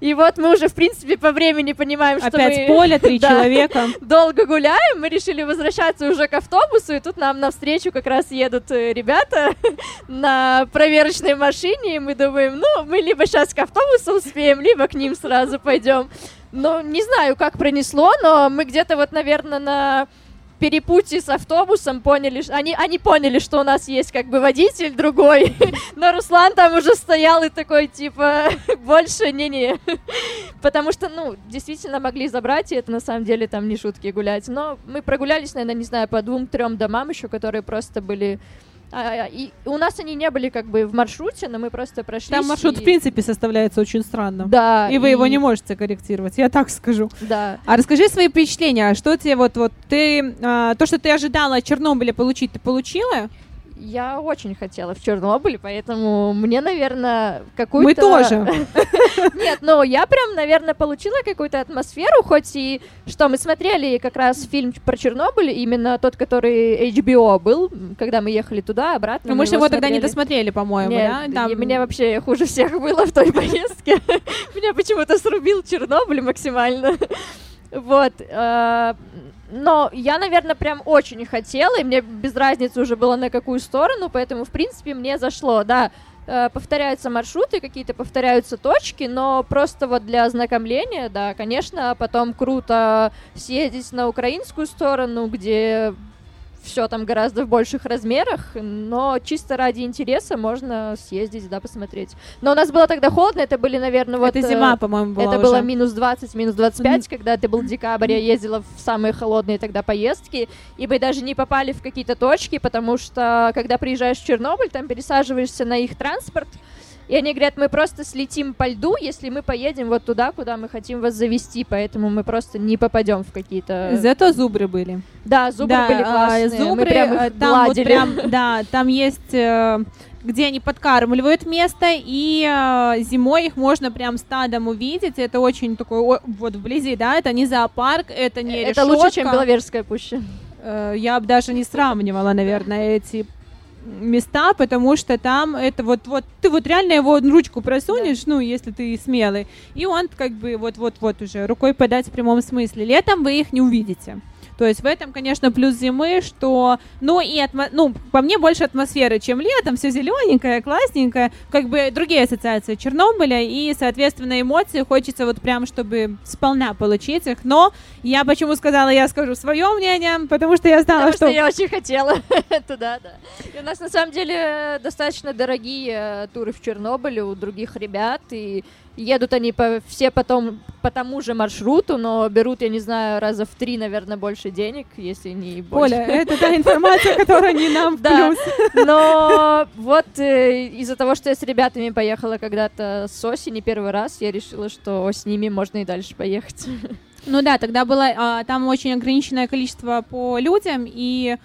И вот мы уже, в принципе, по времени понимаем, что Опять мы поле, три Да. человека. долго гуляем, мы решили возвращаться уже к автобусу, и тут нам навстречу как раз едут э, ребята на проверочной машине, и мы думаем, ну, мы либо сейчас к автобусу успеем, либо к ним сразу пойдем. Ну, не знаю, как пронесло, но мы где-то вот, наверное, на перепутье с автобусом поняли, ш- они, они поняли, что у нас есть как бы водитель другой, но Руслан там уже стоял и такой, типа, больше не-не. Потому что, ну, действительно могли забрать, и это на самом деле там не шутки гулять. Но мы прогулялись, наверное, не знаю, по двум-трем домам еще, которые просто были А, и у нас они не были как бы в маршруте, но мы просто прошли. Там маршрут, и... в принципе, составляется очень странно. Да. И вы его не можете корректировать, я так скажу. Да. А расскажи свои впечатления. А Что тебе вот, вот ты, а, то, что ты ожидала от Чернобыля получить, ты получила? Я очень хотела в Чернобыль, поэтому мне, наверное, какую-то... Мы тоже. Нет, ну я прям, наверное, получила какую-то атмосферу, хоть и что мы смотрели как раз фильм про Чернобыль, именно тот, который HBO был, когда мы ехали туда, обратно. Ну, мы же его тогда не смотрели. досмотрели, по-моему, да? и Там- мне вообще хуже всех было в той поездке. Меня почему-то срубил Чернобыль максимально. Вот. Но я, наверное, прям очень хотела, и мне без разницы уже было на какую сторону, поэтому, в принципе, мне зашло, да. э, Повторяются маршруты, какие-то повторяются точки, но просто вот для ознакомления, да, конечно, потом круто съездить на украинскую сторону, где все там гораздо в больших размерах, но чисто ради интереса можно съездить, да, посмотреть. Но у нас было тогда холодно, это были, наверное, вот... Это э, зима, по-моему, была это уже. было минус 20, минус 25, когда это был декабрь, я ездила в самые холодные тогда поездки, и мы даже не попали в какие-то точки, потому что, когда приезжаешь в Чернобыль, там пересаживаешься на их транспорт, и они говорят, мы просто слетим по льду, если мы поедем вот туда, куда мы хотим вас завести, поэтому мы просто не попадем в какие-то... Зато зубры были. Да, зубры да, были а, классные, мы зубры, прям э, их там вот гладили. прям, да, там есть, э, где они подкармливают место, и э, зимой их можно прям стадом увидеть. Это очень такой, о- вот вблизи, да, это не зоопарк, это не Это лучше, чем решетка. Беловежская пуща. Э, я бы даже не сравнивала, наверное, эти места, потому что там это вот, вот ты вот реально его ручку просунешь, ну, если ты смелый, и он как бы вот-вот-вот уже рукой подать в прямом смысле. Летом вы их не увидите. То есть в этом, конечно, плюс зимы, что, ну и атмо- ну по мне больше атмосферы, чем летом, все зелененькое, классненькое, как бы другие ассоциации. Чернобыля и, соответственно, эмоции. Хочется вот прям, чтобы сполна получить их. Но я почему сказала, я скажу свое мнение, потому что я знала, Потому что что я очень хотела туда, да. И у нас на самом деле достаточно дорогие э, туры в Чернобыль у других ребят, и едут они по, все потом по тому же маршруту, но берут, я не знаю, раза в три, наверное, больше денег, если не больше. Оля, это та информация, которая не нам в Да. плюс. Но вот э, из-за того, что я с ребятами поехала когда-то с осени первый раз, я решила, что с ними можно и дальше поехать. Ну да, тогда было а, там очень ограниченное количество по людям и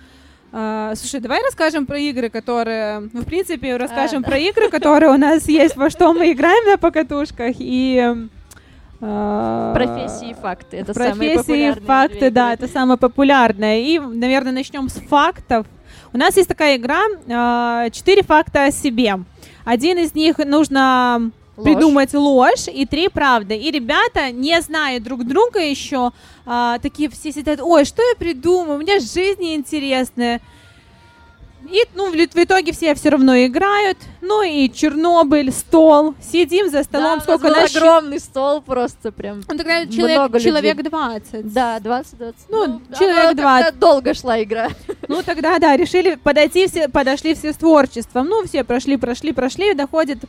а, слушай, давай расскажем про игры, которые, ну, в принципе, расскажем А, да. про игры, которые у нас есть, во что мы играем на покатушках и а, Профессии и факты. Это профессии, популярные факты, да, это самое популярное. И, наверное, начнем с фактов. У нас есть такая игра а, «Четыре факта о себе». Один из них нужно Ложь. придумать ложь и три правды. И ребята, не зная друг друга еще, а, такие все сидят, ой, что я придумаю, у меня жизнь неинтересная. И, ну, в, в итоге все все равно играют. Ну и Чернобыль, стол, сидим за столом, Да, у нас сколько был щи- огромный стол просто прям. Ну, тогда человек, человек 20. Да, 20-20. Ну, да, человек она 20. как-то долго шла игра. Ну, тогда, да, решили подойти все, подошли все с творчеством. Ну, все прошли, прошли, прошли, доходит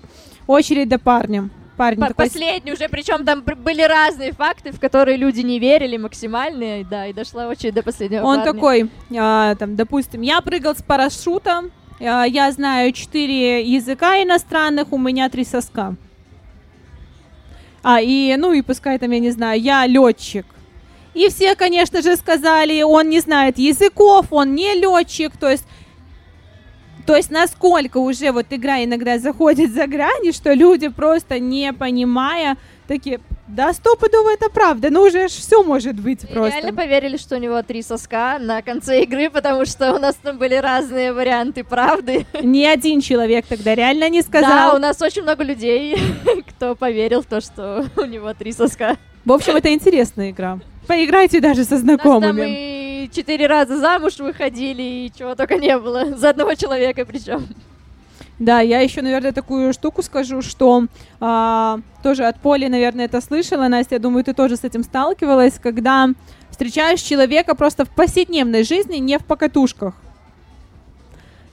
очередь до парня. Парень По- такой, Последний уже, причем там были разные факты, в которые люди не верили максимальные, да, и дошла очередь до последнего он парня. такой, а, там, допустим, я прыгал с парашютом, а, я знаю четыре языка иностранных, у меня три соска. А, и, ну, и пускай там, я не знаю, я летчик. И все, конечно же, сказали, он не знает языков, он не летчик, то есть то есть насколько уже вот игра иногда заходит за грани, что люди просто не понимая такие, да стопудово это правда, ну уже все может быть И просто. реально поверили, что у него три соска на конце игры, потому что у нас там были разные варианты правды. Ни один человек тогда реально не Да, сказал. у нас очень много людей, кто поверил в то, что у него три соска. В общем, это интересная игра. Поиграйте даже со знакомыми. И четыре раза замуж выходили, и чего только не было. За одного человека причем. Да, я еще, наверное, такую штуку скажу, что а, тоже от Поли, наверное, это слышала, Настя, я думаю, ты тоже с этим сталкивалась, когда встречаешь человека просто в повседневной жизни, не в покатушках.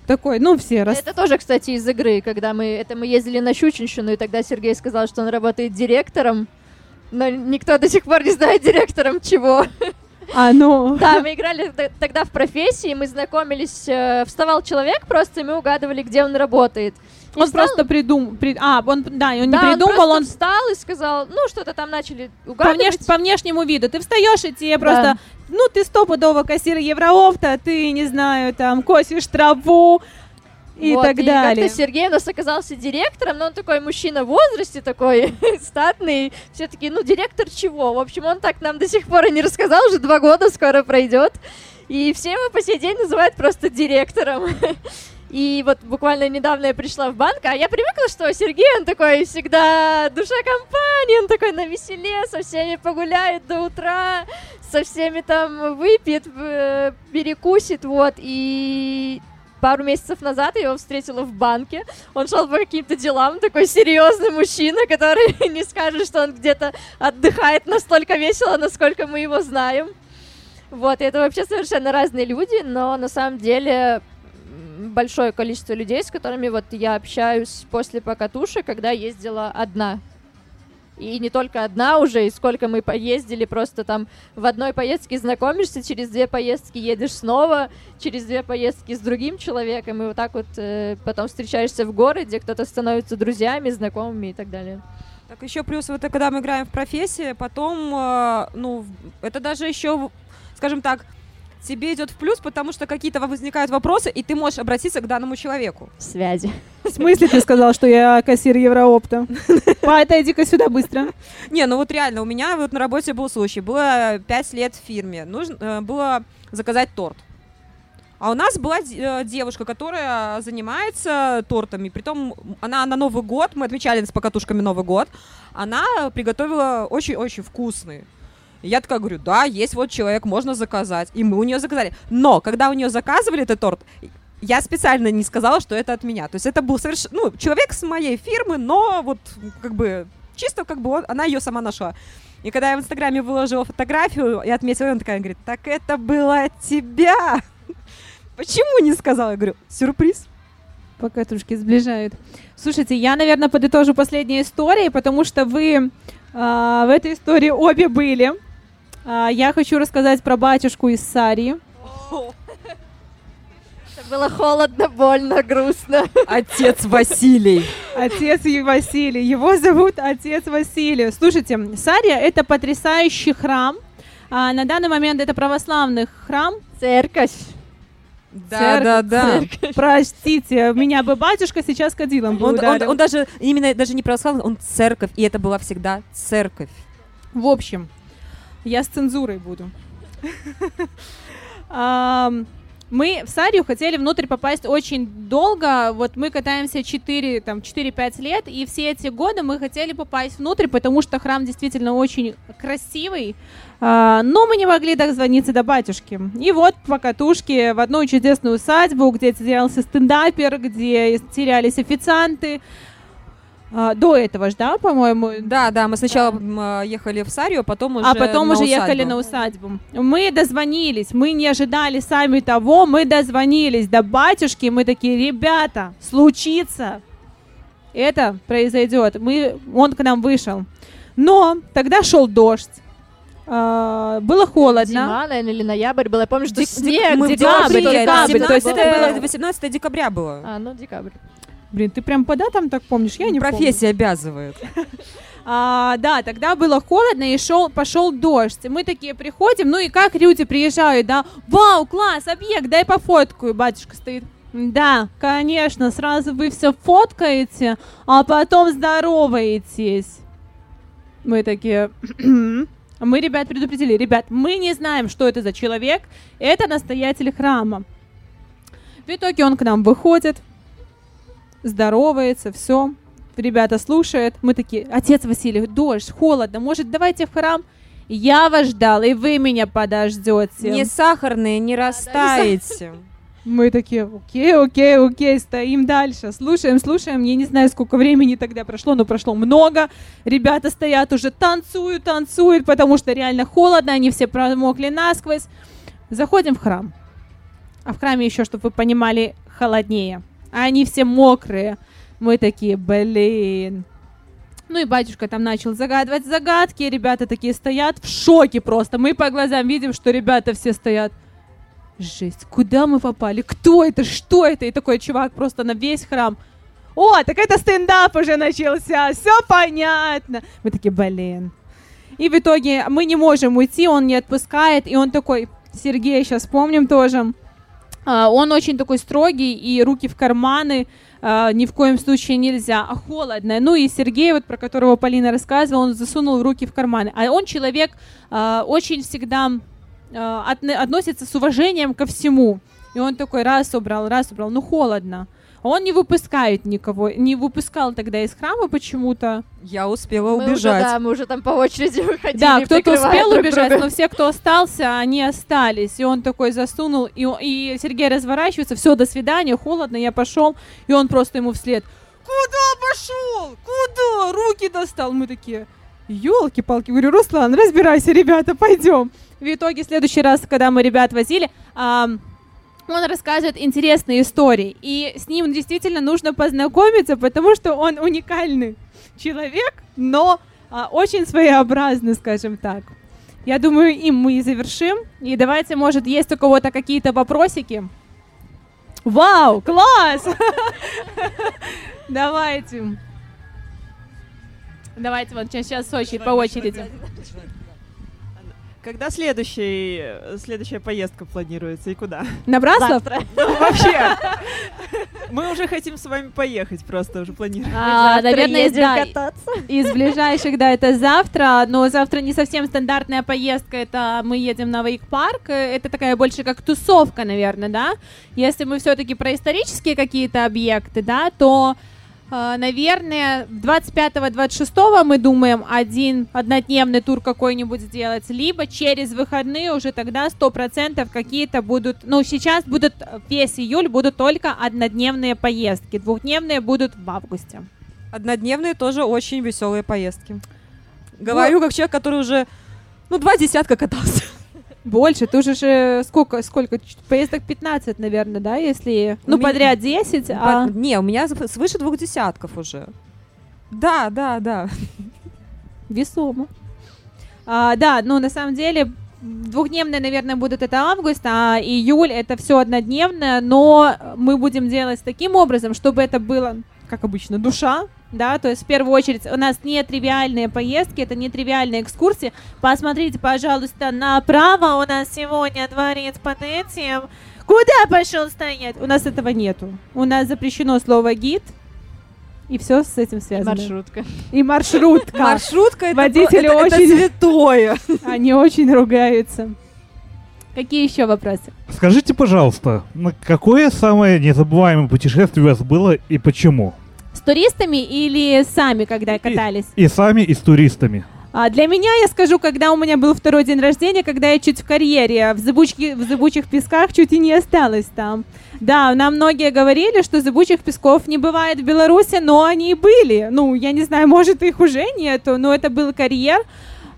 Такой, ну все, раз... Это тоже, кстати, из игры, когда мы... Это мы ездили на Щучинщину, и тогда Сергей сказал, что он работает директором, но никто до сих пор не знает директором чего. А, ну... Да, мы играли тогда в профессии, мы знакомились, э, вставал человек просто, и мы угадывали, где он работает. Он встал- просто придумал... А, он, да, он да, не придумал, он, он встал и сказал, ну, что-то там начали по, угадывать. внеш- по внешнему виду. Ты встаешь, и тебе Да. просто... Ну, ты стопудово кассир Евроофта, ты, не знаю, там, косишь траву и Вот, так далее. как-то Сергей у нас оказался директором, но он такой мужчина в возрасте, такой статный. Все таки ну, директор чего? В общем, он так нам до сих пор и не рассказал, уже два года скоро пройдет. И все его по сей день называют просто директором. И вот буквально недавно я пришла в банк, а я привыкла, что Сергей, он такой всегда душа компании, он такой на веселе, со всеми погуляет до утра, со всеми там выпьет, э, перекусит, вот. И пару месяцев назад я его встретила в банке. Он шел по каким-то делам, такой серьезный мужчина, который не скажет, что он где-то отдыхает настолько весело, насколько мы его знаем. Вот, это вообще совершенно разные люди, но на самом деле большое количество людей, с которыми вот я общаюсь после покатуши, когда ездила одна. И не только одна уже, и сколько мы поездили, просто там в одной поездке знакомишься, через две поездки едешь снова, через две поездки с другим человеком, и вот так вот э, потом встречаешься в городе, кто-то становится друзьями, знакомыми и так далее. Так еще плюс вот когда мы играем в профессии, потом, э, ну, это даже еще, скажем так, тебе идет в плюс, потому что какие-то возникают вопросы, и ты можешь обратиться к данному человеку. Связи. В смысле ты сказал, что я кассир Евроопта? Отойди-ка сюда быстро. Не, ну вот реально, у меня вот на работе был случай. Было 5 лет в фирме. Нужно э, было заказать торт. А у нас была э, девушка, которая занимается тортами. Притом она на Новый год, мы отмечали с покатушками Новый год, она приготовила очень-очень вкусный. Я такая говорю, да, есть вот человек, можно заказать. И мы у нее заказали. Но, когда у нее заказывали этот торт, я специально не сказала, что это от меня. То есть это был совершенно, ну, человек с моей фирмы, но вот как бы чисто как бы он- она ее сама нашла. И когда я в Инстаграме выложила фотографию и отметила, она такая говорит, так это было от тебя. Почему не сказала? Я говорю, сюрприз. Покатушки сближают. Слушайте, я, наверное, подытожу последние истории, потому что вы а, в этой истории обе были. А, я хочу рассказать про батюшку из Сарии. Это было холодно, больно, грустно. Отец Василий. Отец и Василий. Его зовут Отец Василий. Слушайте, Сария — это потрясающий храм. А, на данный момент это православный храм. Церковь. Да, да, да. Простите, меня бы батюшка сейчас кадилом Он, он- он даже именно даже не православный, он церковь, и это была всегда церковь. В общем, я с цензурой буду. Мы в Сарию хотели внутрь попасть очень долго. Вот мы катаемся 4, там, 4-5 лет, и все эти годы мы хотели попасть внутрь, потому что храм действительно очень красивый. А, Но мы не могли дозвониться до батюшки. И вот по катушке в одну чудесную усадьбу, где терялся стендапер, где терялись официанты. А, До этого ж, да, по-моему, Да, да, мы сначала э, ехали в Сарию, а потом уже а потом на уже усадьбу. ехали на усадьбу. Мы дозвонились, мы не ожидали сами того, мы дозвонились до батюшки, мы такие, ребята, случится, это произойдет. Мы, он к нам вышел. Но тогда шел дождь, а, было холодно. Зима, наверное, или ноябрь был. Я помню, что Дек- снег. мы декабрь, декабре, декабрь, это то есть это 17 было- 18 декабря было. А, ну, декабрь. Блин, ты прям по датам так помнишь? Я не помню. Профессия обязывает. А, да, тогда было холодно и шел, пошел дождь. Мы такие приходим, ну и как люди приезжают, да, вау, класс, объект, дай пофоткаю. Батюшка стоит. Да, конечно, сразу вы все фоткаете, а потом здороваетесь. Мы такие, мы ребят предупредили, ребят, мы не знаем, что это за человек, это настоятель храма. В итоге он к нам выходит, здоровается, все. Ребята слушают, мы такие, отец Василий, дождь, холодно, может, давайте в храм? Я вас ждал, и вы меня подождете. Не сахарные, не растаете. Мы такие, окей, окей, окей, стоим дальше, слушаем, слушаем. Я не знаю, сколько времени тогда прошло, но прошло много. Ребята стоят уже, танцуют, танцуют, потому что реально холодно, они все промокли насквозь. Заходим в храм. А в храме еще, чтобы вы понимали, холоднее. А они все мокрые. Мы такие, блин. Ну и батюшка там начал загадывать загадки, ребята такие стоят в шоке просто. Мы по глазам видим, что ребята все стоят. Жесть, куда мы попали? Кто это? Что это? И такой чувак просто на весь храм. О, так это стендап уже начался, все понятно. Мы такие, блин. И в итоге мы не можем уйти, он не отпускает, и он такой, Сергей, сейчас вспомним тоже. А, он очень такой строгий, и руки в карманы, Uh, ни в коем случае нельзя, а холодно. Ну и Сергей, вот про которого Полина рассказывала, он засунул руки в карманы. А он человек uh, очень всегда относится с уважением ко всему. И он такой раз убрал, раз убрал, ну холодно. Он не выпускает никого, не выпускал тогда из храма почему-то. Я успела мы убежать. Уже, да, мы уже там по очереди выходили. Да, кто-то успел друг убежать, друга. но все, кто остался, они остались. И он такой засунул, и, и Сергей разворачивается, все, до свидания, холодно, я пошел, и он просто ему вслед. Куда пошел? Куда? Руки достал. Мы такие, елки-палки. Говорю, Руслан, разбирайся, ребята, пойдем. В итоге, в следующий раз, когда мы ребят возили, а, он рассказывает интересные истории, и с ним действительно нужно познакомиться, потому что он уникальный человек, но а, очень своеобразный, скажем так. Я думаю, им мы и завершим. И давайте, может, есть у кого-то какие-то вопросики? Вау, класс! Давайте. Давайте вот сейчас Сочи по очереди. Когда следующий, следующая поездка планируется и куда? На Браслов? Ну, вообще. Мы уже хотим с вами поехать, просто уже планируем. А, наверное, да, кататься. из ближайших, да, это завтра, но завтра не совсем стандартная поездка, это мы едем на Вейк-парк, это такая больше как тусовка, наверное, да? Если мы все-таки про исторические какие-то объекты, да, то наверное, 25-26 мы думаем один однодневный тур какой-нибудь сделать, либо через выходные уже тогда 100% какие-то будут, ну, сейчас будут, весь июль будут только однодневные поездки, двухдневные будут в августе. Однодневные тоже очень веселые поездки. Говорю, вот. как человек, который уже, ну, два десятка катался. Больше, ты уже же сколько, сколько, поездок 15, наверное, да, если, ну, меня... подряд 10, а... Не, у меня свыше двух десятков уже. Да, да, да. Весомо. А, да, ну, на самом деле, двухдневные, наверное, будут это август, а июль это все однодневное, но мы будем делать таким образом, чтобы это было, как обычно, душа, да, то есть в первую очередь у нас не тривиальные поездки, это не тривиальные экскурсии. Посмотрите, пожалуйста, направо у нас сегодня дворец под этим. Куда пошел стоять? У нас этого нету. У нас запрещено слово гид, и все с этим связано. Маршрутка. И маршрутка. Маршрутка это, Водители это, очень... это святое. Они очень ругаются. Какие еще вопросы? Скажите, пожалуйста, какое самое незабываемое путешествие у вас было и почему? Туристами или сами, когда катались? И, и сами, и с туристами. А для меня, я скажу, когда у меня был второй день рождения, когда я чуть в карьере, в, зыбучке, в зыбучих песках чуть и не осталась там. Да, нам многие говорили, что зыбучих песков не бывает в Беларуси, но они были. Ну, я не знаю, может, их уже нету, но это был карьер.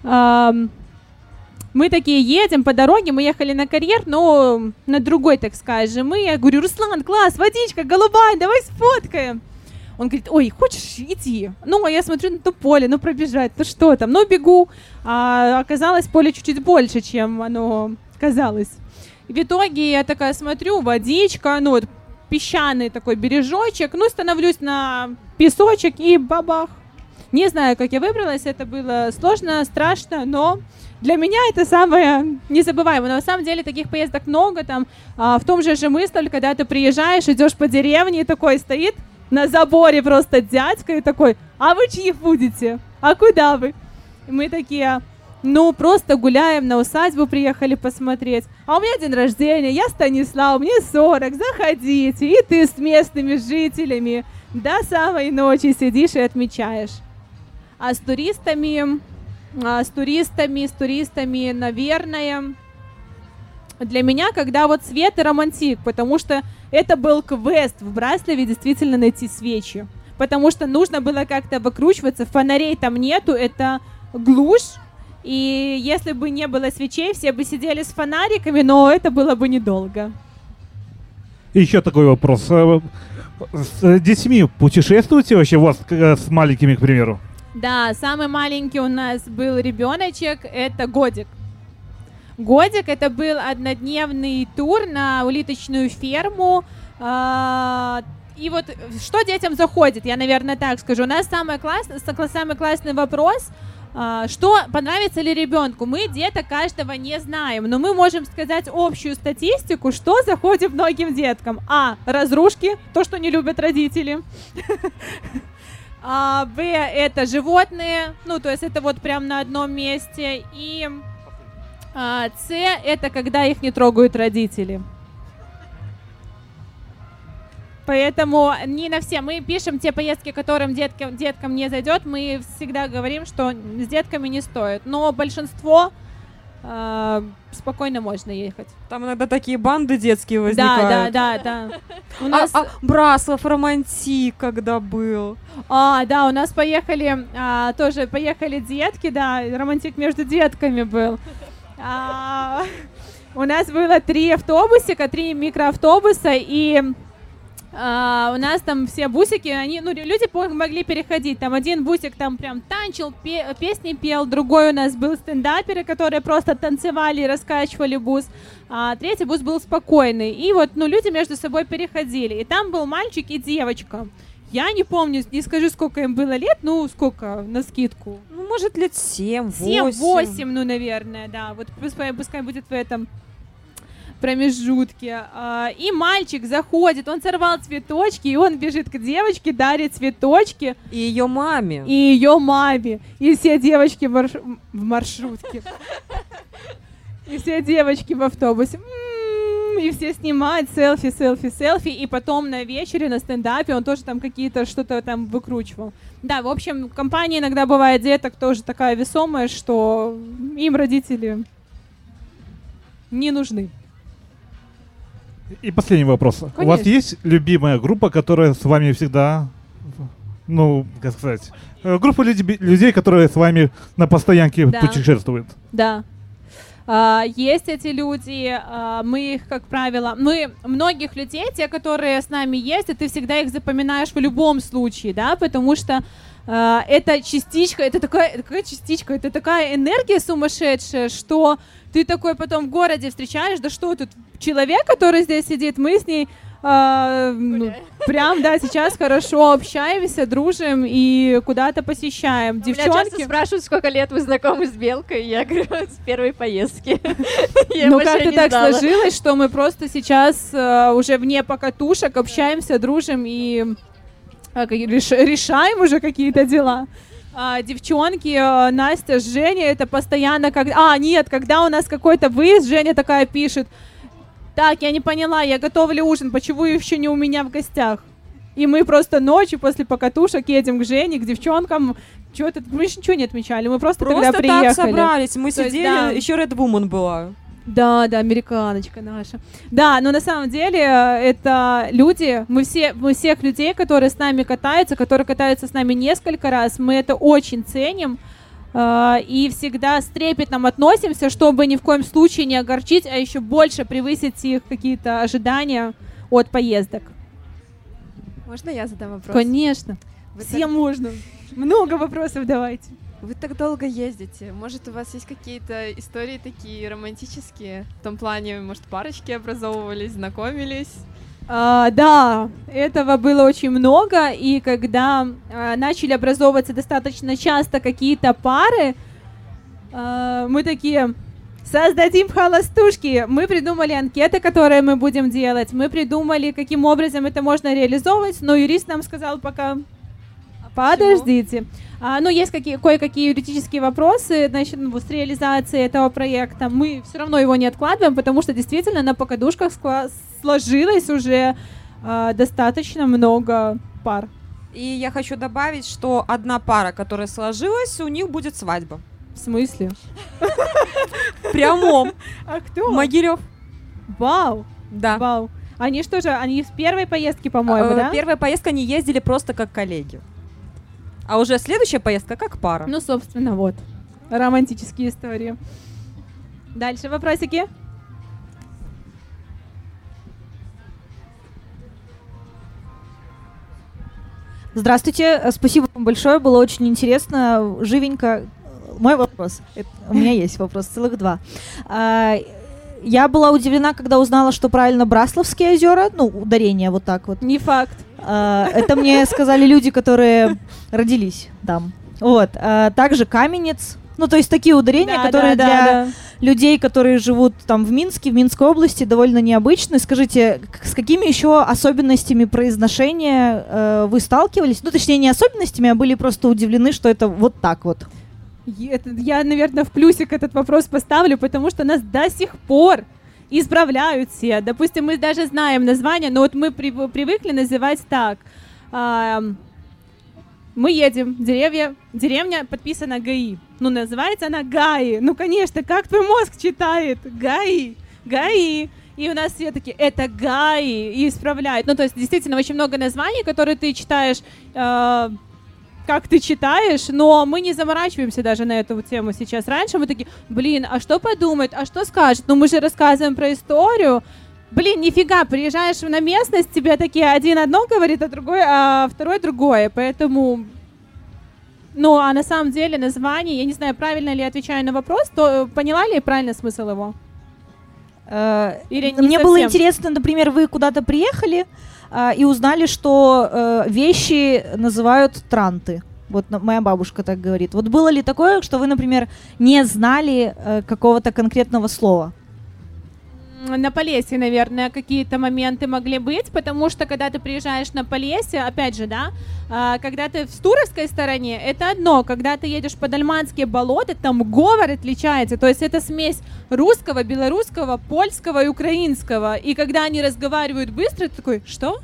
Мы такие едем по дороге, мы ехали на карьер, но на другой, так скажем. И я говорю, Руслан, класс, водичка голубая, давай сфоткаем. Он говорит, ой, хочешь, иди. Ну, а я смотрю на то поле, ну, пробежать, ну что там, ну, бегу. А оказалось, поле чуть-чуть больше, чем оно казалось. И в итоге я такая смотрю, водичка, ну, вот песчаный такой бережочек, ну, становлюсь на песочек и бабах. Не знаю, как я выбралась, это было сложно, страшно, но для меня это самое незабываемое. Но на самом деле таких поездок много. Там а, в том же Жемысле, когда ты приезжаешь, идешь по деревне, и такой стоит на заборе просто дядька и такой, а вы чьи будете? А куда вы? И мы такие, ну, просто гуляем на усадьбу, приехали посмотреть. А у меня день рождения, я Станислав, мне 40, заходите. И ты с местными жителями до самой ночи сидишь и отмечаешь. А с туристами, а с туристами, с туристами, наверное, для меня, когда вот свет и романтик, потому что это был квест в Браславе действительно найти свечи. Потому что нужно было как-то выкручиваться, фонарей там нету, это глушь, и если бы не было свечей, все бы сидели с фонариками, но это было бы недолго. Еще такой вопрос. Э, с детьми путешествуете вообще у вас с маленькими, к примеру? Да, самый маленький у нас был ребеночек, это годик. Годик это был однодневный тур на улиточную ферму. А, И вот что детям заходит, я, наверное, так скажу. У нас самый классный, самый классный вопрос. а, Что понравится ли ребенку? Мы деток каждого не знаем, но мы можем сказать общую статистику, что заходит многим деткам. А. Разрушки, то, что не любят родители. А, Б это животные, ну то есть это вот прям на одном месте. И С это когда их не трогают родители. Поэтому не на все. Мы пишем те поездки, которым деткам, деткам не зайдет. Мы всегда говорим, что с детками не стоит. Но большинство а, спокойно можно ехать. Там иногда такие банды детские Да, возникают. да, да, да. У А, нас, а Браслов романтик когда был. а, да, у нас поехали, а, тоже поехали детки, да, романтик между детками был. А, у нас было три автобусика, три микроавтобуса, и а, у нас там все бусики, они, ну, люди могли переходить. Там один бусик там прям танчил, пе- песни пел, другой у нас был стендаперы, которые просто танцевали и раскачивали бус, а третий бус был спокойный. И вот, ну, люди между собой переходили. И там был мальчик и девочка. Я не помню, не скажу, сколько им было лет, ну, сколько, на скидку. Ну, может, лет 7, 7-8, ну, наверное, да. Вот пускай, пускай будет в этом промежутке. А, И мальчик заходит, он сорвал цветочки, и он бежит к девочке, дарит цветочки И ее маме. и ее маме. И все девочки в, марш- в маршрутке. И все девочки в автобусе. И все снимают селфи, селфи, селфи. И потом на вечере, на стендапе он тоже там какие-то что-то там выкручивал. Да, в общем, компания иногда бывает деток тоже такая весомая, что им родители не нужны. И последний вопрос. У вас Конечно. есть любимая группа, которая с вами всегда, ну, как сказать, э, группа люди- людей, которые с вами на постоянке Да. путешествуют? Да. А, есть эти люди, а, мы их, как правило, мы многих людей, те, которые с нами есть, и ты всегда их запоминаешь в любом случае, да, потому что а, это частичка, это такая, какая частичка, это такая энергия сумасшедшая, что ты такой потом в городе встречаешь, да что тут, человек, который здесь сидит, мы с ней а, ну, прям, да, сейчас хорошо общаемся, дружим и куда-то посещаем. Меня часто Девчонки, спрашивают, сколько лет вы знакомы с Белкой, я говорю, с первой поездки. Ну как-то так знала. сложилось, что мы просто сейчас э, уже вне покатушек общаемся, дружим и э, реш- решаем уже какие-то дела. А, девчонки, э, Настя, Женя, это постоянно, как... А, нет, когда у нас какой-то выезд, Женя такая пишет, так, я не поняла, я готовлю ужин, почему еще не у меня в гостях? И мы просто ночью после покатушек едем к Жене, к девчонкам. Что-то, мы же ничего не отмечали, мы просто, Просто тогда так приехали. собрались. Мы То есть, сидели, да. еще Red Woman была. Да, да, американочка наша. Да, но на самом деле э, это люди, мы все, мы всех людей, которые с нами катаются, которые катаются с нами несколько раз, мы это очень ценим и всегда с трепетом относимся, чтобы ни в коем случае не огорчить, а еще больше превысить их какие-то ожидания от поездок. Можно я задам вопрос? Конечно, Вы всем можно. Много вопросов давайте. так, вы так долго ездите. Может, у вас есть какие-то истории такие романтические? В том плане, может, парочки образовывались, знакомились? А, да, этого было очень много, и когда а, начали образовываться достаточно часто какие-то пары, а, мы такие, создадим холостушки. Мы придумали анкеты, которые мы будем делать, мы придумали, каким образом это можно реализовывать, но юрист нам сказал пока, подождите. А, ну, есть какие, кое-какие юридические вопросы значит, ну, с реализацией этого проекта. Мы все равно его не откладываем, потому что действительно на покадушках сложилось уже а, достаточно много пар. И я хочу добавить, что одна пара, которая сложилась, у них будет свадьба. В смысле? В прямом. А кто? Могилев. Вау, Да. вау. Они что же, они с первой поездки, по-моему, Э, да? Первая поездка они ездили просто как коллеги. А уже следующая поездка как пара. Ну, собственно, вот. Романтические истории. Дальше вопросики. Здравствуйте, э, спасибо вам большое, было очень интересно, живенько. Мой вопрос, Это- у меня есть вопрос, целых два. А, Я была удивлена, когда узнала, что правильно Брасловские озера, ну, ударение вот так вот. Не факт. А, Это мне сказали люди, которые родились там. Вот. а Также Каменец. Ну, то есть такие ударения, Да, которые да, для да, людей, которые живут там в Минске, в Минской области, довольно необычны. Скажите, с какими еще особенностями произношения э, вы сталкивались? Ну, точнее, не особенностями, а были просто удивлены, что это вот так вот. Это- я, наверное, в плюсик этот вопрос поставлю, потому что нас до сих пор исправляют все. Допустим, мы даже знаем название, но вот мы прив- привыкли называть так. Ам, мы едем, деревья, деревня подписана ГАИ. Ну, называется она ГАИ. Ну, конечно, как твой мозг читает? ГАИ, ГАИ. И у нас все такие, это ГАИ, и исправляют. Ну, то есть, действительно, очень много названий, которые ты читаешь, э, как ты читаешь, но мы не заморачиваемся даже на эту тему сейчас. Раньше мы такие, блин, а что подумает, а что скажет? Ну, мы же рассказываем про историю. Блин, нифига, приезжаешь на местность, тебе такие один одно говорит, а другой, а второй другое. Поэтому ну, а на самом деле название, я не знаю, правильно ли отвечаю на вопрос, то э, поняла ли я правильно смысл его? Э, Или не Мне было совсем? интересно, например, вы куда-то приехали а, и узнали, что э, вещи называют транты. Вот моя бабушка так говорит. Вот было ли такое, что вы, например, не знали э, какого-то конкретного слова? На Полесье, наверное, какие-то моменты могли быть, потому что когда ты приезжаешь на Полесье, опять же, да, а, когда ты в Стуровской стороне, это одно, когда ты едешь по Дальманские болота, там говор отличается, то есть это смесь русского, белорусского, польского и украинского, и когда они разговаривают быстро, ты такой, что?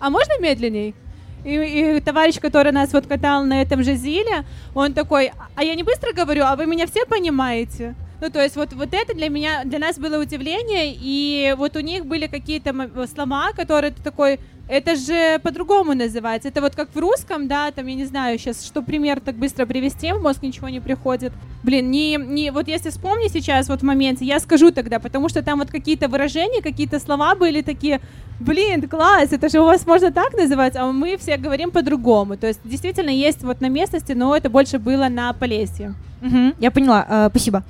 А можно медленней? И, и товарищ, который нас вот катал на этом же Зиле, он такой, а я не быстро говорю, а вы меня все понимаете? Ну, то есть вот, вот это для меня, для нас было удивление, и вот у них были какие-то слова, которые ты такой, это же по-другому называется. Это вот как в русском, да, там, я не знаю сейчас, что пример так быстро привести, в мозг ничего не приходит. Блин, не, не, вот если вспомни сейчас вот в моменте, я скажу тогда, потому что там вот какие-то выражения, какие-то слова были такие, блин, класс, это же у вас можно так называть, а мы все говорим по-другому. То есть действительно есть вот на местности, но это больше было на Полесье. Мгм, я поняла, э, спасибо.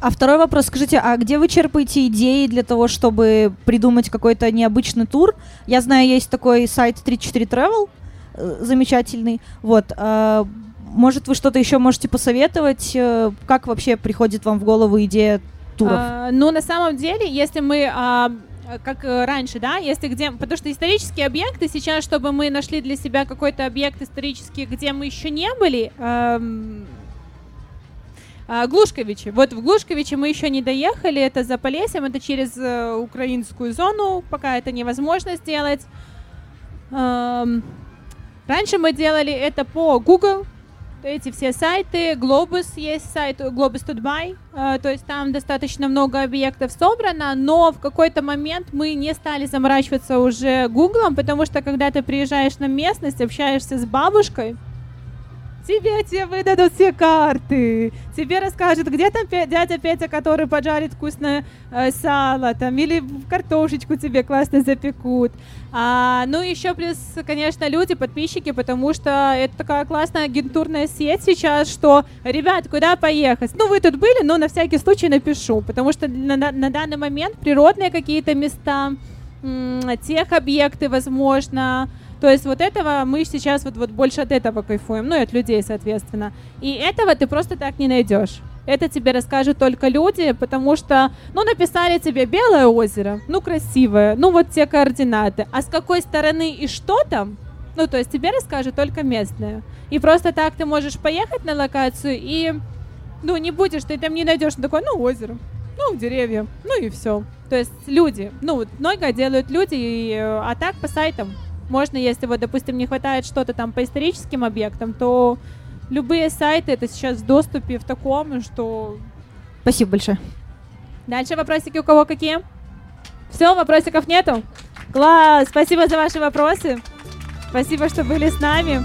А второй вопрос, скажите, а где вы черпаете идеи для того, чтобы придумать какой-то необычный тур? Я знаю, есть такой сайт 34 Travel, э, замечательный. Вот, э, может, вы что-то еще можете посоветовать? Э, Как вообще приходит вам в голову идея туров? А, ну, на самом деле, если мы, а, как э, раньше, да, если где, потому что исторические объекты сейчас, чтобы мы нашли для себя какой-то объект исторический, где мы еще не были, эм, а, Глушковичи. Вот в Глушковичи мы еще не доехали, это за Полесьем, это через э, украинскую зону, пока это невозможно сделать. Раньше мы делали это по Google, эти все сайты, Globus есть сайт, Globus Tudbay, э, то есть там достаточно много объектов собрано, но в какой-то момент мы не стали заморачиваться уже Гуглом, потому что когда ты приезжаешь на местность, общаешься с бабушкой, тебе тебе выдадут все карты, тебе расскажут, где там дядя Петя, который поджарит вкусное э, сало, там, или картошечку тебе классно запекут. А, ну, еще плюс, конечно, люди, подписчики, потому что это такая классная агентурная сеть сейчас, что, ребят, куда поехать? Ну, вы тут были, но на всякий случай напишу, потому что на, на- на данный момент природные какие-то места, тех объекты, возможно, то есть вот этого мы сейчас вот, вот больше от этого кайфуем, ну и от людей, соответственно. И этого ты просто так не найдешь. Это тебе расскажут только люди, потому что, ну, написали тебе Белое озеро, ну, красивое, ну, вот те координаты. А с какой стороны и что там, ну, то есть тебе расскажут только местные. И просто так ты можешь поехать на локацию и, ну, не будешь, ты там не найдешь ну, такое, ну, озеро, ну, деревья, ну и все. То есть люди, ну, много делают люди, и, э, а так по сайтам можно, если вот, допустим, не хватает что-то там по историческим объектам, то любые сайты это сейчас в доступе в таком, что... Спасибо большое. Дальше вопросики у кого какие? Все, вопросиков нету? Класс, спасибо за ваши вопросы. Спасибо, что были с нами.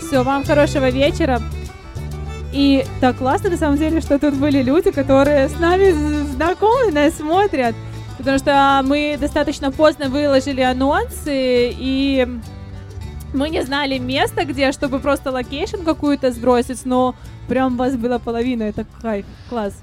Все, вам хорошего вечера. И так классно, на самом деле, что тут были люди, которые с нами знакомы, нас смотрят. Потому что мы достаточно поздно выложили анонсы, и Мы не знали места, где, чтобы просто location какую-то сбросить, но прям вас была половина, это кайф, класс.